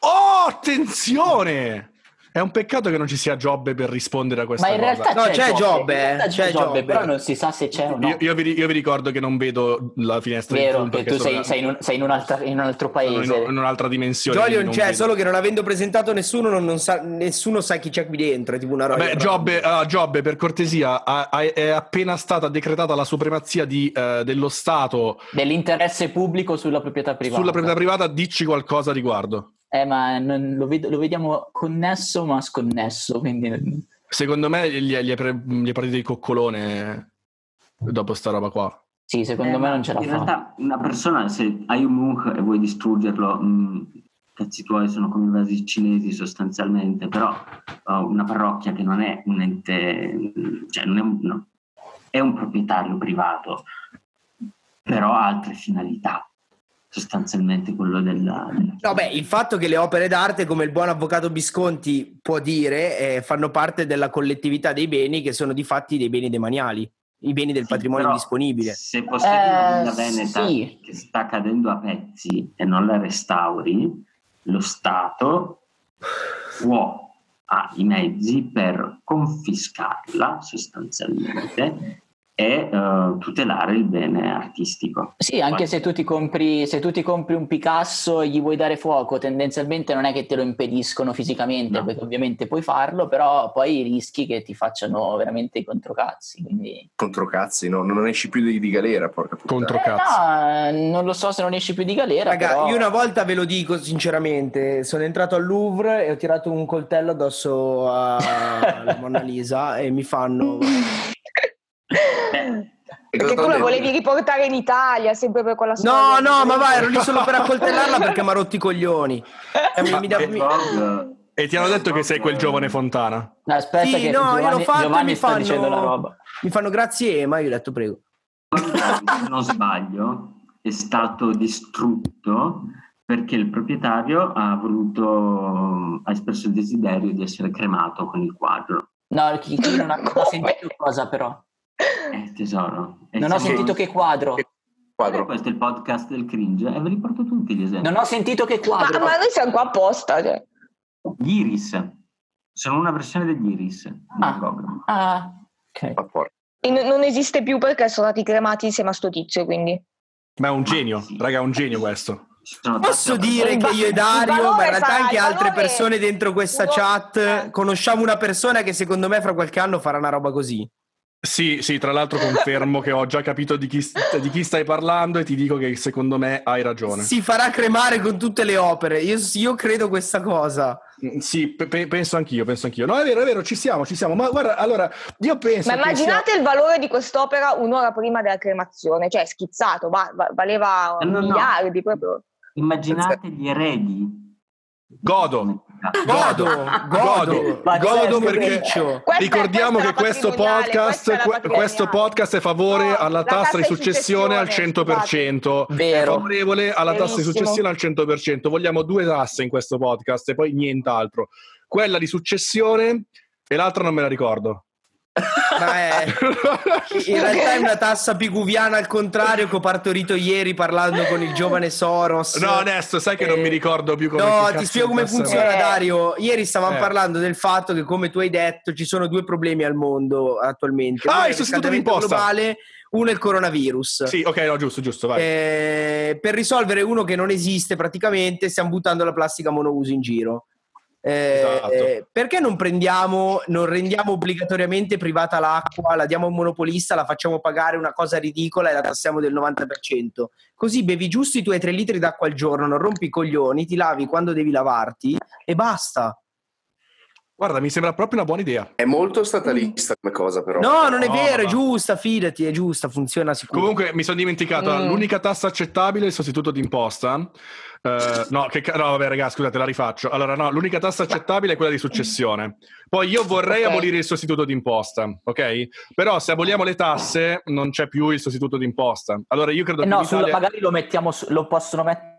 Oh, attenzione! È un peccato che non ci sia Giobbe per rispondere a questa Ma in cosa. realtà No, c'è, c'è Giobbe, c'è Giobbe, Giobbe. però non si sa se c'è o no. Io, io vi, io vi ricordo che non vedo la finestra Vero, in punto che perché tu sei, sono- sei in, un, sei in in un altro sono paese. in, in un'altra dimensione. Jolion c'è, non vedo. solo che non avendo presentato nessuno, non, non sa, nessuno sa chi c'è qui dentro, è tipo una roba. Vabbè, Giobbe, ah, Giobbe, per cortesia, ha- ha- è appena stata decretata la supremazia di, eh, dello Stato Dell'interesse pubblico sulla proprietà privata. sulla proprietà privata. Dici qualcosa a riguardo. Eh, ma non- lo, ved- lo vediamo connesso ma sconnesso, quindi... Secondo me gli, è- gli è, pre- gli è partito il coccolone dopo sta roba qua. Sì, secondo Eh, me non ce la In fa. realtà una persona, se hai un Munch e vuoi distruggerlo, mh, cazzi tuoi sono come i vasi cinesi sostanzialmente, però uh, una parrocchia che non è un ente, cioè non è un, no, è un proprietario privato, però ha altre finalità, sostanzialmente quello della... della No, beh, il fatto che le opere d'arte, come il buon avvocato Visconti può dire, eh, fanno parte della collettività dei beni che sono di fatti dei beni demaniali, i beni del Sì, patrimonio disponibile. Se possiedi una Eh, villa veneta sì. che sta cadendo a pezzi e non la restauri, lo Stato può ha i mezzi per confiscarla sostanzialmente e eh, tutelare il bene artistico. Sì, anche se tu, ti compri, se tu ti compri un Picasso e gli vuoi dare fuoco, tendenzialmente non è che te lo impediscono fisicamente, No. perché ovviamente puoi farlo, però poi rischi che ti facciano veramente i controcazzi. Quindi... Controcazzi, no? Non esci più di, di galera, porca puttana. Eh, no, non lo so se non esci più di galera. Raga, però- io una volta ve lo dico sinceramente, sono entrato al Louvre e ho tirato un coltello addosso alla Mona Lisa e mi fanno... Perché tu la volevi riportare in Italia sempre per quella No, storia. no, ma vai, ero lì solo per accoltellarla perché mi ha rotto i coglioni. Eh, mi- mi dà- Van mi- E ti hanno detto che sei quel giovane Fontana. No, aspetta Sì, che no, io Giovanni, l'ho fatto e Giovanni mi sta fanno- dicendo la roba. Mi fanno grazie, ma io ho detto prego. se non sbaglio, è stato distrutto perché il proprietario ha voluto, ha espresso il desiderio di essere cremato con il quadro. No, chi, chi non ha ho sentito cosa però. Eh, tesoro. E Non ho sentito che quadro. Quadro. Questo è il podcast del cringe e ve li porto tutti gli esempi. Non ho sentito che Ma, quadro. ma noi siamo qua apposta. Cioè. Gli Iris. Sono una versione degli Iris. Gogh. Ah, ok. Ma. E n- non esiste più perché sono stati cremati insieme a sto tizio, quindi. Ma è un genio, raga, è un genio questo. Posso dire che io e Dario, valore ma in realtà anche altre persone dentro questa chat, eh. conosciamo una persona che secondo me fra qualche anno farà una roba così. Sì, sì, tra l'altro confermo che ho già capito di chi, di chi stai parlando e ti dico che secondo me hai ragione. Si farà cremare con tutte le opere. Io, io credo questa cosa. Mm, Sì, pe- pe- penso anch'io, penso anch'io. No, è vero, è vero, ci siamo, ci siamo. Ma guarda, allora, io penso Ma immaginate il valore di quest'opera un'ora prima della cremazione, cioè schizzato, va- va- valeva no, no. miliardi proprio. Immaginate gli eredi. sia... Godo, Godo, godo, godo perché-. Questa- Ricordiamo questa che questo podcast, que- questo podcast è favore No, alla la tassa di tassa di successione al successione, 100%. Vero. È favorevole alla tassa di Verissimo. successione al 100%. Vogliamo due tasse in questo podcast e poi nient'altro. Quella di successione e l'altra non me la ricordo. Ma è, in realtà è una tassa piguviana al contrario che ho partorito ieri parlando con il giovane Soros. No, adesso sai che non Eh, mi ricordo più come No, ti spiego come funziona, è. Dario. Ieri stavamo Eh. parlando del fatto che, come tu hai detto, ci sono due problemi al mondo attualmente. Ah, Uno è il sostituto d'imposta. globale, uno è il coronavirus. Sì, ok, no, giusto, giusto, vai. Eh, per risolvere uno che non esiste praticamente, stiamo buttando la plastica monouso in giro. Esatto. eh, perché non prendiamo, non rendiamo obbligatoriamente privata l'acqua, la diamo a un monopolista, la facciamo pagare una cosa ridicola e la tassiamo del 90%? Così bevi giusto i tuoi 3 litri d'acqua al giorno, non rompi i coglioni, ti lavi quando devi lavarti e basta. Guarda, mi sembra proprio una buona idea. È molto statalista come cosa, però. No, non è No, vero, è ma- giusta, fidati, è giusta, funziona sicuro. Comunque mi sono dimenticato, Mm. l'unica tassa accettabile è il sostituto d'imposta. Eh, no, che, no, vabbè, ragazzi, scusate, la rifaccio. Allora, no, l'unica tassa accettabile è quella di successione. Poi io vorrei Ok. abolire il sostituto d'imposta, ok? Però se aboliamo le tasse non c'è più il sostituto d'imposta. Allora io credo Eh che no, Italia- magari lo, mettiamo lo possono mettere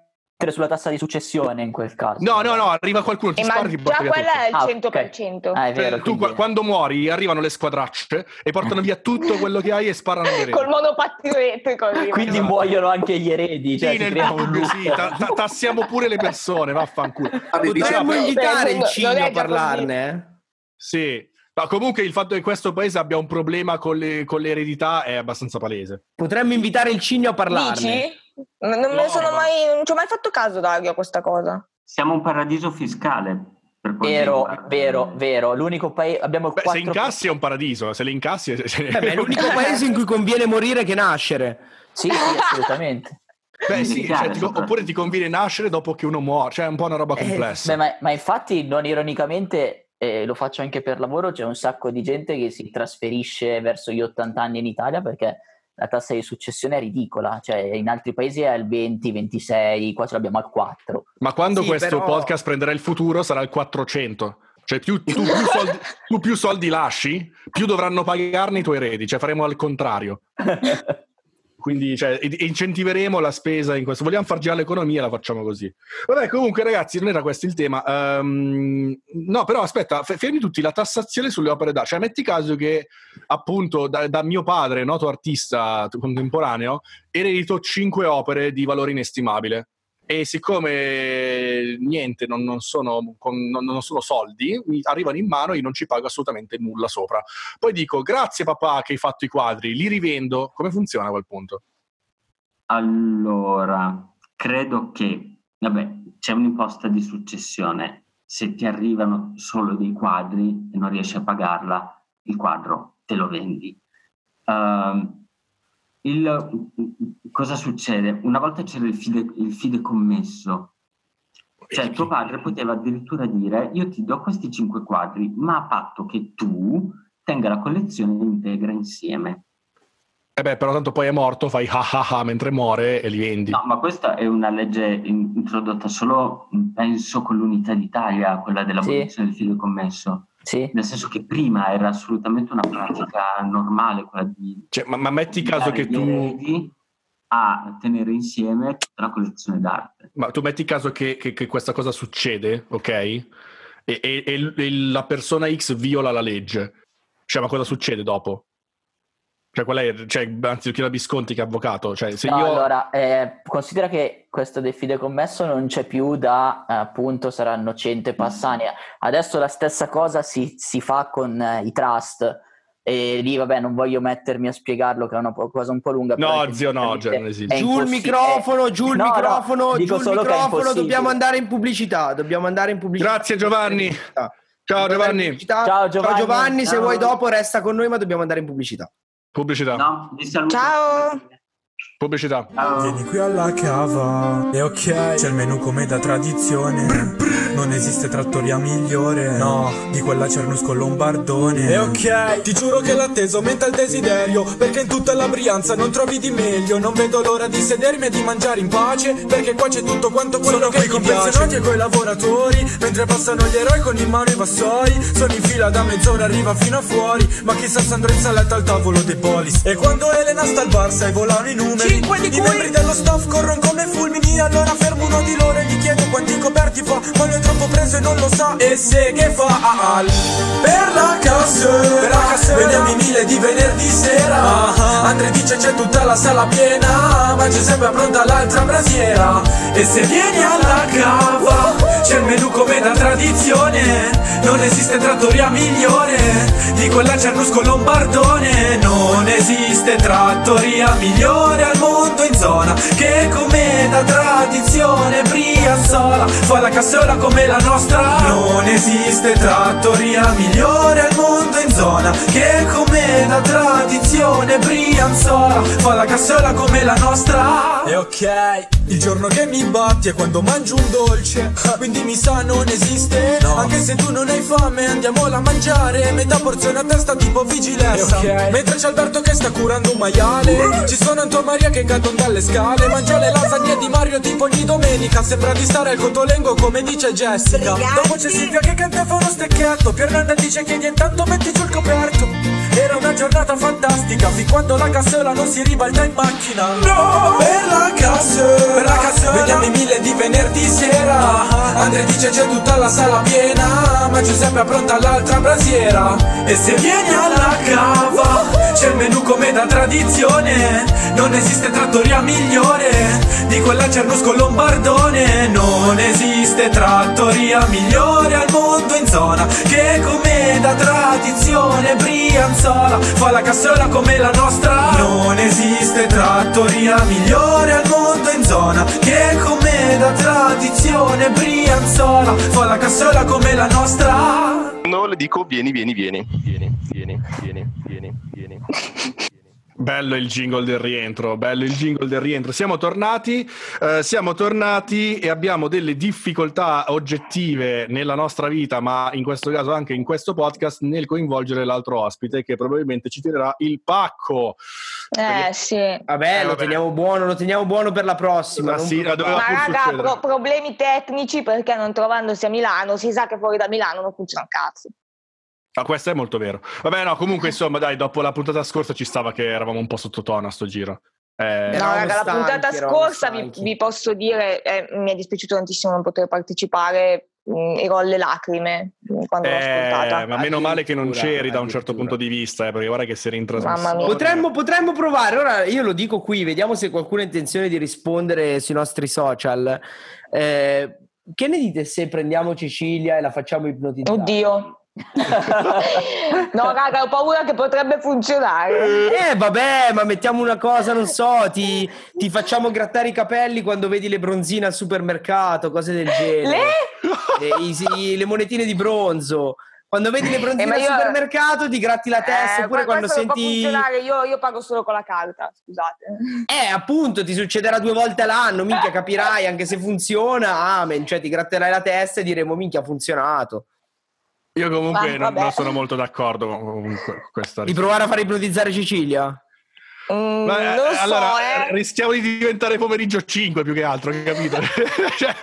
sulla tassa di successione in quel caso. No, no, no, arriva qualcuno, ti Eh, ma spara e ti già porta via quella tutto. è il Ah, ok. 100%. Ah, è vero. Cioè, tu qua- quando muori arrivano le squadracce e portano via tutto quello che hai e sparano le Col monopattino elettrico. arriva. Quindi muoiono anche gli eredi. Cioè Sì, nel loop. sì, ta- ta- tassiamo pure le persone, vaffanculo. Ah, Potremmo invitare il Cigno è a parlarne, eh? Sì, ma comunque il fatto che questo paese abbia un problema con, le, con l'eredità è abbastanza palese. Potremmo invitare il Cigno a parlarne. Dici? Non, non me ne sono ma- mai, non ci ho mai fatto caso, Dario, a questa cosa. Siamo un paradiso fiscale. Vero, riguarda- vero, vero. L'unico paese abbiamo Beh, se quattro incassi è un paradiso, se le incassi... È... Eh, ma è l'unico paese in cui conviene morire che nascere. Sì, sì, assolutamente. Beh sì, cioè, ti- oppure ti conviene nascere dopo che uno muore, cioè è un po' una roba Eh, complessa. Beh, ma, ma infatti, non ironicamente, eh, lo faccio anche per lavoro, c'è un sacco di gente che si trasferisce verso gli 80 anni in Italia perché la tassa di successione è ridicola, cioè in altri paesi è al 20, 26, qua ce l'abbiamo al 4. Ma quando Sì, questo però- podcast prenderà il futuro sarà il 400. Cioè più, tu, più soldi, tu più soldi lasci, più dovranno pagarne i tuoi eredi, cioè faremo al contrario. Quindi cioè, incentiveremo la spesa in questo. Vogliamo far girare l'economia, la facciamo così. Vabbè, comunque, ragazzi, non era questo il tema. Ehm, no, però aspetta, fermi tutti la tassazione sulle opere d'arte. Cioè, metti caso che appunto da, da mio padre, noto artista contemporaneo, eredito cinque opere di valore inestimabile. E siccome niente, non, non sono, con- non- sono soldi, mi arrivano in mano e io non ci pago assolutamente nulla sopra. Poi dico, grazie papà che hai fatto i quadri, li rivendo. Come funziona a quel punto? Allora, credo che, vabbè, c'è un'imposta di successione. Se ti arrivano solo dei quadri e non riesci a pagarla, il quadro te lo vendi. Ehm, il- cosa succede? Una volta c'era il, fide- il fidecommesso, cioè tuo padre poteva addirittura dire io ti do questi cinque quadri, ma a patto che tu tenga la collezione integra insieme. Eh beh, però tanto poi è morto, fai ah ah ah mentre muore e li vendi. No, ma questa è una legge in- introdotta solo, penso, con l'unità d'Italia, quella dell'abolizione del fideicommesso. Sì. Nel senso che prima era assolutamente una pratica normale quella di Cioè, ma, ma metti caso che tu... a tenere insieme tutta la collezione d'arte. Ma tu metti caso che, che- che questa cosa succede, ok? E, e- e la persona X viola la legge. Cioè, ma cosa succede dopo? Cioè, qual è? Cioè, anzi, chiedo a Visconti che è avvocato. Cioè, se No, io... allora, eh, considera che questo del fideicommesso non c'è più da, appunto, saranno 100 e passani. Adesso la stessa cosa si, si fa con eh, i trust. E lì, vabbè, non voglio mettermi a spiegarlo, che è una cosa un po' lunga. No, zio, no, cioè, non esiste. Giù il microfono, giù il No, no, microfono, dico giù il microfono, dobbiamo andare in pubblicità, dobbiamo andare in pubblicità. Grazie, Giovanni. Ciao, Giovanni. Ciao, Giovanni. Ciao Giovanni, se Ciao. vuoi dopo resta con noi, ma dobbiamo andare in pubblicità. Pubblicità. No, vi saluto. Ciao. Pubblicità. Vieni qui alla cava. E ok C'è il menù come da tradizione. Non esiste trattoria migliore. No Di quella Cernusco Lombardone. E ok Ti giuro che l'atteso aumenta il desiderio. Perché in tutta la Brianza non trovi di meglio. Non vedo l'ora di sedermi e di mangiare in pace. Perché qua c'è tutto quanto quello Sono che qui con pensionati e coi lavoratori. Mentre passano gli eroi con in mano i vassoi Sono in fila da mezz'ora arriva fino a fuori. Ma chissà se andrò in saletta al tavolo dei polis. E quando Elena sta al bar sai volano i numeri I membri dello staff corrono come fulmini Allora fermo uno di loro e gli chiedo quanti coperti fa. Ma lui è troppo preso e non lo sa. E se che fa? Ah, ah, Per la cassera Per la cassera Vediamo i mille di venerdì sera. Andre dice c'è tutta la sala piena Ma c'è sempre pronta l'altra brasiera. E se vieni alla cava C'è il menù come da tradizione Non esiste trattoria migliore Di quella Cernusco Lombardone. Non esiste trattoria migliore al mondo in zona Che come da tradizione Brianzola Fa la cassola come la nostra. Non esiste trattoria migliore al mondo in zona Che come da tradizione Brianzola Fa la cassola come la nostra. E ok il giorno che mi batti è quando mangio un dolce. Quindi mi sa non esiste. Anche se tu non hai fame andiamola a mangiare. Metà porzione a testa tipo vigilenza Mentre c'è Alberto che sta curando un maiale. Ci sono Anto Maria che cadono dalle scale. Mangia le lasagne di Mario tipo ogni domenica. Sembra di stare al cotolengo come dice Jessica. Dopo c'è Silvia che canta e fa uno stecchetto Piernanda dice chiedi intanto metti giù il coperto. Era una giornata fantastica Fin quando la cassola non si ribalta in macchina. No! Per la cassola Per la cassola Vediamo i mille di venerdì sera. Andre dice c'è tutta la sala piena Ma Giuseppe appronta l'altra brasiera. E se vieni alla cava C'è il menù come da tradizione. Non esiste trattoria migliore Di quella Cernusco Lombardone. Non esiste trattoria migliore al mondo in zona Che come da tradizione Brianzola. Fa la cassola come la nostra. Non esiste trattoria migliore al mondo in zona Che come da tradizione Brianzola Fa la cassola come la nostra No, le dico vieni, vieni, vieni. Vieni, vieni, vieni, vieni, vieni. Bello il jingle del rientro, bello il jingle del rientro. Siamo tornati, eh, siamo tornati e abbiamo delle difficoltà oggettive nella nostra vita, ma in questo caso anche in questo podcast, nel coinvolgere l'altro ospite che probabilmente ci tirerà il pacco. Eh sì. Vabbè, Eh, lo vabbè. teniamo buono, lo teniamo buono per la prossima. Ma sì, Ma raga, pro- problemi tecnici perché non trovandosi a Milano, si sa che fuori da Milano non funziona un cazzo. Ah, questo è molto vero. Vabbè, no, comunque, insomma, dai, dopo la puntata scorsa ci stava che eravamo un po' sottotono a sto giro. Eh, No, raga, la puntata scorsa vi, vi posso dire, eh, mi è dispiaciuto tantissimo non poter partecipare mh, ero alle lacrime mh, quando l'ho ascoltata. Eh, ma meno male che non c'eri da un certo punto di vista, eh, perché guarda che sei in trasmissione. Potremmo, potremmo provare, ora io lo dico qui, vediamo se qualcuno ha intenzione di rispondere sui nostri social. Eh, che ne dite se prendiamo Cecilia e la facciamo ipnotizzare? Oddio. No, raga, ho paura che potrebbe funzionare. Eh vabbè, ma mettiamo una cosa, non so, ti, ti facciamo grattare i capelli quando vedi le bronzine al supermercato, cose del genere. Le? Eh, i- le monetine di bronzo. Quando vedi le bronzine Eh, ma al io- supermercato ti gratti la testa, Eh, oppure qua- quando questo non può senti... funzionare, io, io pago solo con la carta, scusate. Eh, appunto, ti succederà due volte all'anno, minchia, capirai, anche se funziona, amen, cioè ti gratterai la testa e diremo, minchia, ha funzionato. Io comunque Ma non, non sono molto d'accordo con questa Di provare a far ipnotizzare Cecilia? Mm, Ma, eh, non lo so, allora, eh. rischiamo di diventare pomeriggio 5 più che altro, capito? cioè,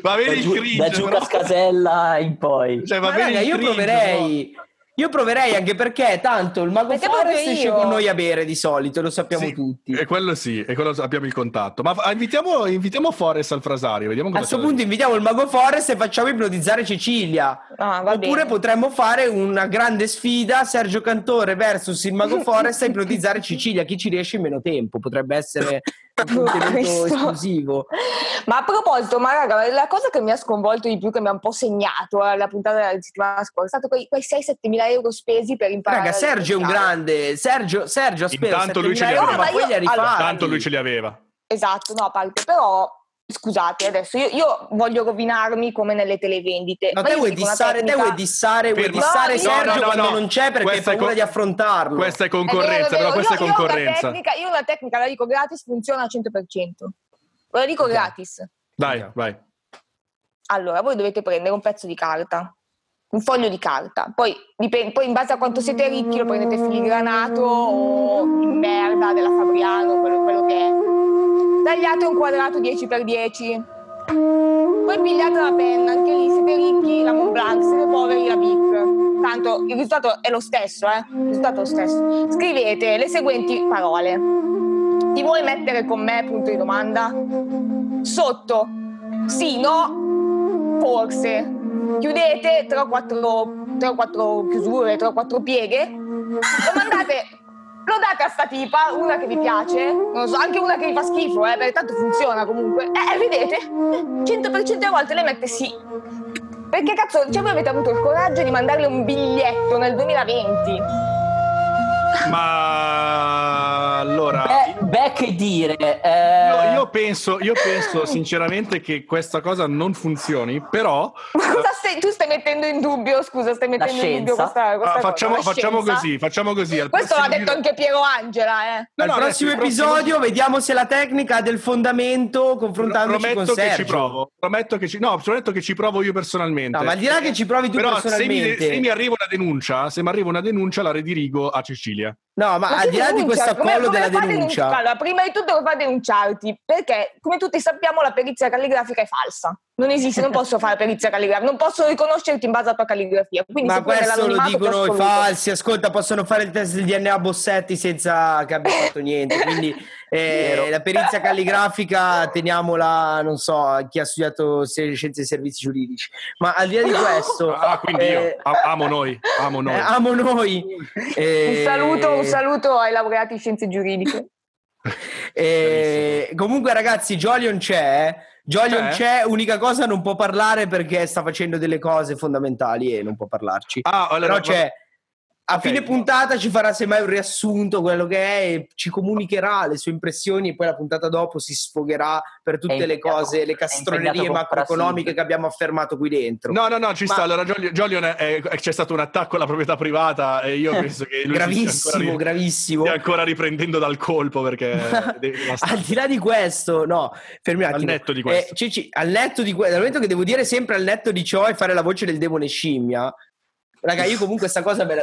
va bene Da il cringe, da giù però- Cascasella in poi. Cioè, va Ma bene raga, il io cringe, proverei. Io proverei anche perché tanto il mago Perché Forest esce con noi a bere di solito, lo sappiamo Sì, tutti. E quello sì, e quello abbiamo il contatto. Ma invitiamo, invitiamo Forest al frasario, vediamo A questo punto invitiamo il mago Forest e facciamo ipnotizzare Cecilia. Ah, va Oppure bene. potremmo fare una grande sfida Sergio Cantore versus il mago Forest a ipnotizzare Cecilia. Chi ci riesce in meno tempo? Potrebbe essere esclusivo. Ma a proposito, ma raga, la cosa che mi ha sconvolto di più, che mi ha un po' segnato eh, la puntata della settimana scorsa, è stato quei, quei 6-7 mila euro spesi per imparare. Raga, Sergio è un grande. Sergio, Sergio ha speso Intanto lui ce 7.000 li euro, aveva. ma poi li ha Allora, rifatti. Tanto lui ce li aveva. Esatto, no, a parte, però scusate, adesso io, io voglio rovinarmi come nelle televendite. No, ma te io vuoi dissare, te tecnica- vuoi dissare, vuoi dissare No, Sergio no, no, quando no. non c'è perché hai Questa è paura co- di affrontarlo. Questa è È vero, concorrenza, è vero. però questa è Io- io una concorrenza. tecnica- Io una tecnica la dico gratis, funziona al 100%. Ve la dico Ok. gratis. Dai, vai. Allora, voi dovete prendere un pezzo di carta, un foglio di carta, poi, dipende, poi in base a quanto siete ricchi lo prendete filigranato o in merda della Fabriano, quello, quello che è. Tagliate un quadrato 10x10. Poi pigliate la penna, anche lì siete ricchi, la Montblanc, siete poveri, la Bic. Tanto il risultato è lo stesso, eh? Il risultato è lo stesso. Scrivete le seguenti parole. Ti vuoi mettere con me? Punto di domanda. Sotto. Sì, no, forse. Chiudete 3 o 4, 3 o 4 chiusure, 3 o 4 pieghe. Lo mandate, lo date a sta tipa, una che vi piace, non lo so, anche una che vi fa schifo, eh, perché tanto funziona comunque. Eh, vedete? 100% delle volte le mette sì. Perché cazzo, cioè voi avete avuto il coraggio di mandarle un biglietto nel 2020. Ma allora... Beh, beh, che dire. eh, Io, io penso, io penso sinceramente che questa cosa non funzioni, però Ma cosa stai, tu stai mettendo in dubbio, scusa, stai mettendo in dubbio questa, questa ah, cosa, facciamo, la facciamo così, facciamo così. al Questo l'ha detto anche Piero Angela, eh. No, Al no, prossimo adesso il prossimo- episodio vediamo se la tecnica ha del fondamento confrontandoci con Prometto che ci Sergio. provo. Prometto che ci, no, prometto che ci provo io personalmente. No, ma al di là che ci provi tu Però se mi, personalmente. se mi arriva una denuncia, se mi arriva una denuncia, la redirigo a Cecilia. No, ma, Ma al di là di questo accollo della denuncia. denunciare? Allora, prima di tutto a denunciarti? Perché, come tutti sappiamo, la perizia calligrafica è falsa. Non esiste, non posso fare perizia calligrafica, non posso riconoscerti in base alla tua calligrafia. Quindi Ma questo lo dicono i falsi. Ascolta, possono fare il test del DNA Bossetti senza che abbia fatto niente. Quindi eh, la perizia calligrafica teniamola, non so, a chi ha studiato scienze e servizi giuridici. Ma al di là di questo, Ah, quindi io eh, amo noi, amo noi. eh, amo noi. Eh, Un saluto, un saluto ai laureati in scienze giuridiche. eh, comunque, ragazzi, Jolion c'è. eh. Jolion C'è? c'è, unica cosa non può parlare perché sta facendo delle cose fondamentali e non può parlarci. Ah, allora, Però c'è a Ok. fine puntata ci farà semmai un riassunto quello che è e ci comunicherà le sue impressioni e poi la puntata dopo si sfogherà per tutte le cose, le castronerie macroeconomiche che abbiamo affermato qui dentro. No, no, no, ci Ma- sta. Allora, Jolion, è- c'è stato un attacco alla proprietà privata e io penso che lui gravissimo, ancora, gravissimo. stia ancora riprendendo dal colpo perché Al di là di questo, no, fermi un Al netto di questo. Eh, Cici, al netto di questo, dal momento che devo dire sempre al netto di ciò e fare la voce del demone scimmia, raga, io comunque questa cosa me la-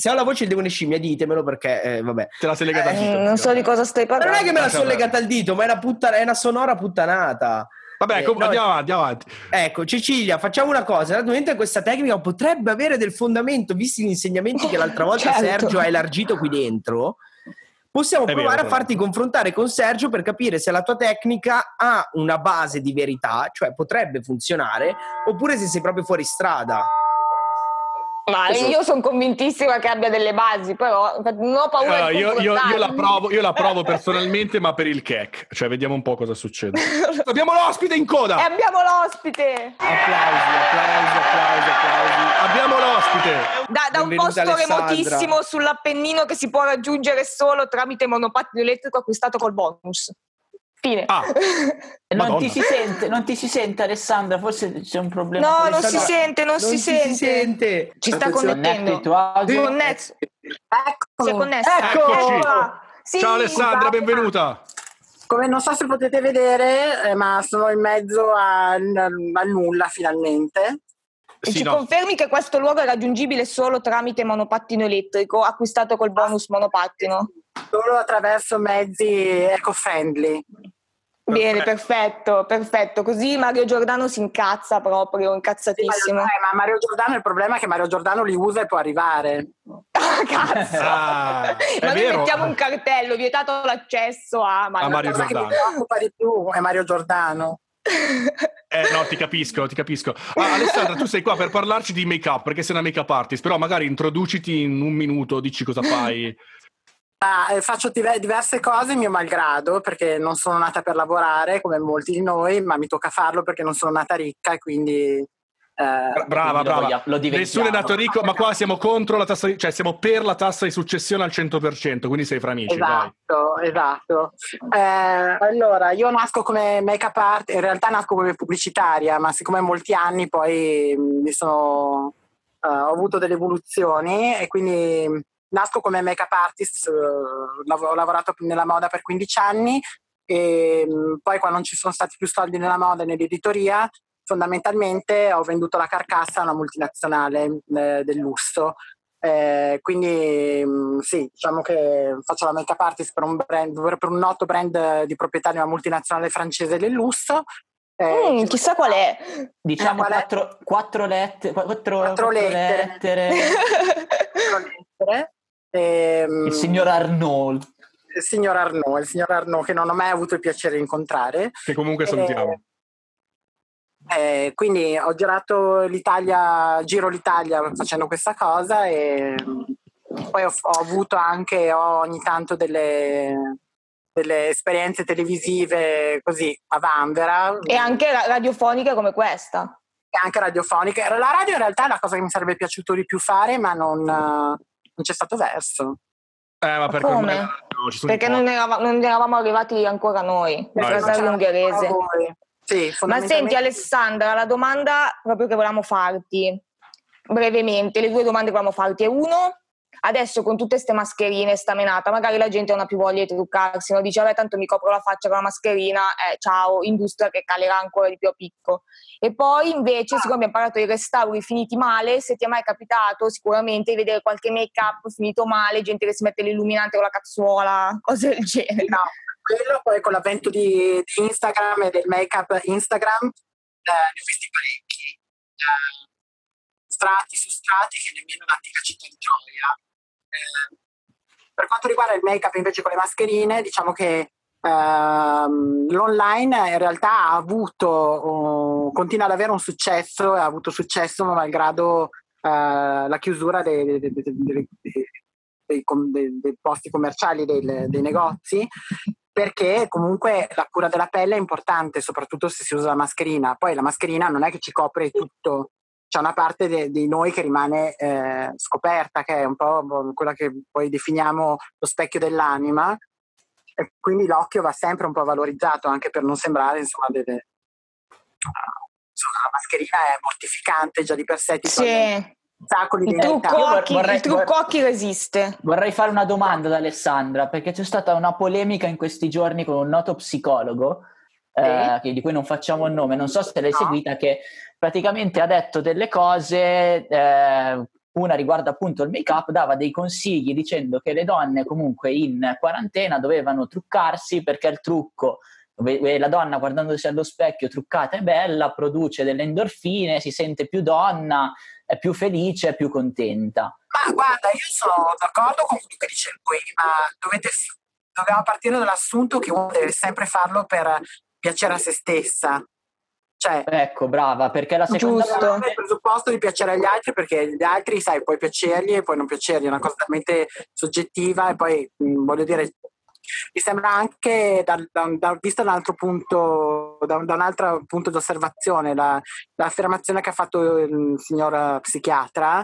Se ho la voce del demone scimmia, ditemelo perché, eh, vabbè. te la sei legata al Eh, dito. non so di cosa stai Ma parlando. non è che me la sono legata al dito, ma è una, puttana- è una sonora puttanata. Vabbè, Eh, com- no, andiamo avanti, andiamo avanti. Ecco, Cecilia, facciamo una cosa. Che questa tecnica potrebbe avere del fondamento, visti gli insegnamenti che l'altra volta Certo. Sergio ha elargito qui dentro, possiamo È vero, provare a però. farti confrontare con Sergio per capire se la tua tecnica ha una base di verità, cioè potrebbe funzionare, oppure se sei proprio fuori strada. Ma io sono convintissima che abbia delle basi, però non ho paura Allora, di io, io- io la provo, io la provo personalmente, ma per il cake. Cioè, vediamo un po' cosa succede. Abbiamo l'ospite in E coda! abbiamo l'ospite! Applausi, applausi, applausi, applausi. Abbiamo l'ospite! Da, da un posto Alessandra. remotissimo sull'Appennino che si può raggiungere solo tramite monopattino elettrico acquistato col bonus. Fine. Ah, non ti, si sente, non ti si sente Alessandra, forse c'è un problema. no, non si sente, non, si, sente. sente. Ci sta connettendo. Connesso. Si è Ecco, connesso. Eccoci. Eccola. Sì. Ciao Alessandra, scusate, benvenuta! come non so se potete vedere, eh, ma sono in mezzo al, al nulla finalmente. E Sì, ci no. confermi che questo luogo è raggiungibile solo tramite monopattino elettrico acquistato col bonus monopattino? Solo attraverso mezzi eco-friendly. Bene, perfetto, perfetto. Così Mario Giordano si incazza proprio, Mario, incazzatissimo. eh, ma Mario Giordano il problema è che Mario Giordano li usa e può arrivare. Ah, cazzo! Ah, Ma noi vero. mettiamo un cartello, vietato l'accesso a Mario, A Mario La cosa che mi Giordano. preoccupa di più è Mario Giordano. Eh no, ti capisco, ti capisco. Ah, Alessandra, tu sei qua per parlarci di make-up, perché sei una make-up artist, però magari introduciti in un minuto, dici cosa fai. Ah, faccio diver- diverse cose mio malgrado perché non sono nata per lavorare come molti di noi, ma mi tocca farlo perché non sono nata ricca e quindi eh, Brava, Quindi lo brava. lo diventiamo. Nessuno è nato ricco, ma qua siamo contro la tassa di, cioè siamo per la tassa di successione al 100%, quindi sei fra amici, vai. Esatto, esatto. Eh, allora, io nasco come make-up art, in realtà nasco come pubblicitaria, ma siccome molti anni poi mh, mi sono, eh, ho avuto delle evoluzioni e quindi nasco come make-up artist, ho lavorato nella moda per 15 anni e mh, poi quando non ci sono stati più soldi nella moda e nell'editoria, fondamentalmente ho venduto la carcassa a una multinazionale eh, del lusso. Eh, quindi mh, sì, diciamo che faccio la make-up artist per un, brand, per un noto brand di proprietà di una multinazionale francese del lusso. Eh, Mm, chissà qual è. Diciamo qual è? quattro, quattro, lette- quattro, Quattro lettere. lettere. quattro lettere. Ehm, Il signor Arnold. il signor Arnaud, il signor Arnaud che non ho mai avuto il piacere di incontrare. Che comunque Eh, salutiamo. Eh, quindi ho girato l'Italia, giro l'Italia facendo questa cosa e poi ho, ho avuto anche ho ogni tanto delle, delle esperienze televisive così a Vanvera E anche ra- radiofoniche come questa. e anche radiofoniche. La radio in realtà è la cosa che mi sarebbe piaciuto di più fare, ma non, non c'è stato verso. Eh, ma perché come? no, sono Perché non, erava- non eravamo arrivati ancora noi, No, nel esatto. fratello ungherese. Sì, Ma senti Alessandra, la domanda proprio che volevamo farti, brevemente, le due domande che volevamo farti è uno, adesso con tutte queste mascherine, sta menata, magari la gente non ha più voglia di truccarsi, no? dice vabbè tanto mi copro la faccia con la mascherina, eh, ciao, industria che calerà ancora di più a picco. E poi invece, siccome abbiamo parlato di restauri finiti male, se ti è mai capitato sicuramente di vedere qualche make-up finito male, gente che si mette l'illuminante con la cazzuola, cose del genere. No, quello poi con l'avvento di, di Instagram e del make-up Instagram eh, ne ho visti parecchi. Eh, strati su strati che nemmeno l'antica città di Troia. Eh, per quanto riguarda il make-up invece con le mascherine, diciamo che ehm, l'online in realtà ha avuto, oh, continua ad avere un successo, ha avuto successo malgrado eh, la chiusura dei, dei- dei- dei- posti commerciali, dei negozi, perché comunque la cura della pelle è importante, soprattutto se si usa la mascherina. Poi la mascherina non è che ci copre tutto, c'è una parte de- di noi che rimane eh, scoperta, che è un po' quella che poi definiamo lo specchio dell'anima, e quindi l'occhio va sempre un po' valorizzato anche per non sembrare insomma delle... Insomma, la mascherina è mortificante già di per sé, ti Sì. il trucco occhi resiste. Vorrei fare una domanda ad Alessandra, perché c'è stata una polemica in questi giorni con un noto psicologo, eh, di cui non facciamo il nome, non so se l'hai No. seguita, che praticamente ha detto delle cose, eh, una riguarda appunto il make-up, dava dei consigli dicendo che le donne comunque in quarantena dovevano truccarsi perché il trucco, la donna guardandosi allo specchio truccata è bella, produce delle endorfine, si sente più donna, è più felice, è più contenta. Ma guarda, io sono d'accordo con quello che dice lui, ma dovete dobbiamo partire dall'assunto che uno deve sempre farlo per piacere a se stessa. Cioè, Ecco, brava, perché la seconda Giusto. parte... il presupposto di piacere agli altri perché gli altri, sai, puoi piacergli e puoi non piacergli, è una cosa talmente soggettiva e poi mh, voglio dire, mi sembra anche, da, da, da- visto da un altro punto, da, un- un altro punto di osservazione, la- l'affermazione che ha fatto il signor psichiatra,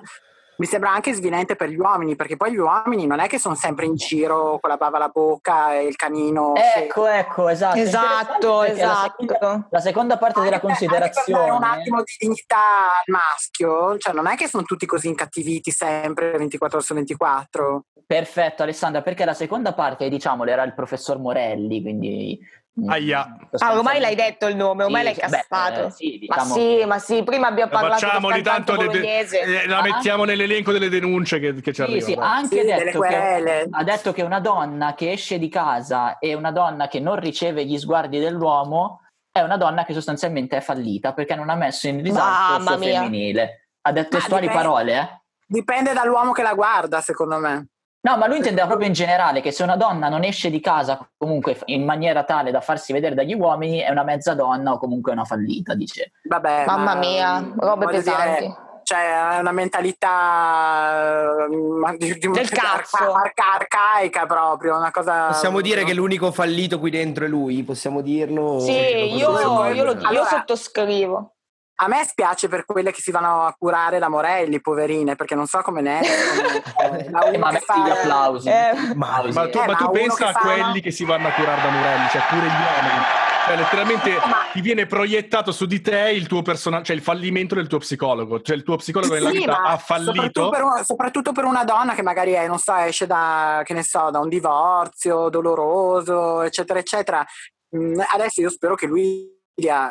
mi sembra anche svilente per gli uomini, perché poi gli uomini non è che sono sempre in giro con la bava alla bocca e il canino. Ecco, ecco, esatto. Esatto, perché La seconda, esatto. la seconda parte della Anche per dare considerazione... un attimo di dignità al maschio, cioè non è che sono tutti così incattiviti sempre 24 ore su 24. Perfetto, Alessandra, perché la seconda parte, diciamolo, era il professor Morelli, quindi... mm, Aia. Ah, ormai l'hai detto il nome, ormai Sì, l'hai sì, beh, cassato. eh, sì, ma diciamo sì, che- ma sì, prima abbiamo parlato Facciamoli del cantante tanto, le- bolognese. eh, la Ah. mettiamo nell'elenco delle denunce che, che ci Sì, arrivano. sì, ha anche Sì, delle detto querele. che, ha detto che una donna che esce di casa e una donna che non riceve gli sguardi dell'uomo è una donna che sostanzialmente è fallita perché non ha messo in risalto il Mamma suo mia. femminile. Ha detto Ma testuali dipende- parole, eh? Dipende dall'uomo che la guarda, secondo me. No, ma lui intendeva proprio in generale che se una donna non esce di casa comunque in maniera tale da farsi vedere dagli uomini è una mezza donna o comunque una fallita, dice. Vabbè, Mamma ma, mia, robe voglio pesanti. dire, cioè, è una mentalità ma di, di, Del cazzo. arca- arcaica proprio, una cosa... Possiamo dire che l'unico fallito qui dentro è lui? Possiamo dirlo? Sì, Lo io, io lo- io Allora- sottoscrivo. A me spiace per quelle che si vanno a curare la Morelli, poverine, perché non so come ne è. Eh, ma metti fa- gli applausi. Eh, Ma, ma tu, Eh, ma ma tu pensa a fa- quelli che si vanno a curare da Morelli, cioè pure gli uomini. Cioè, letteralmente ti viene proiettato su di te il tuo personaggio, cioè il fallimento del tuo psicologo. Cioè il tuo psicologo nella Sì, vita ma ha Soprattutto fallito. per, un- soprattutto per una donna che magari è, non so, esce da, che ne so, da un divorzio doloroso, eccetera, eccetera. Mm, Adesso io spero che lui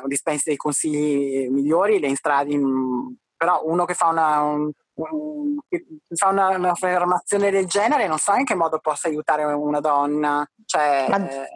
dispensi dei consigli migliori, le instradi, mm, però uno che fa una, un- un- che fa una, un'affermazione del genere non so in che modo possa aiutare una donna. Cioè, Ma- eh,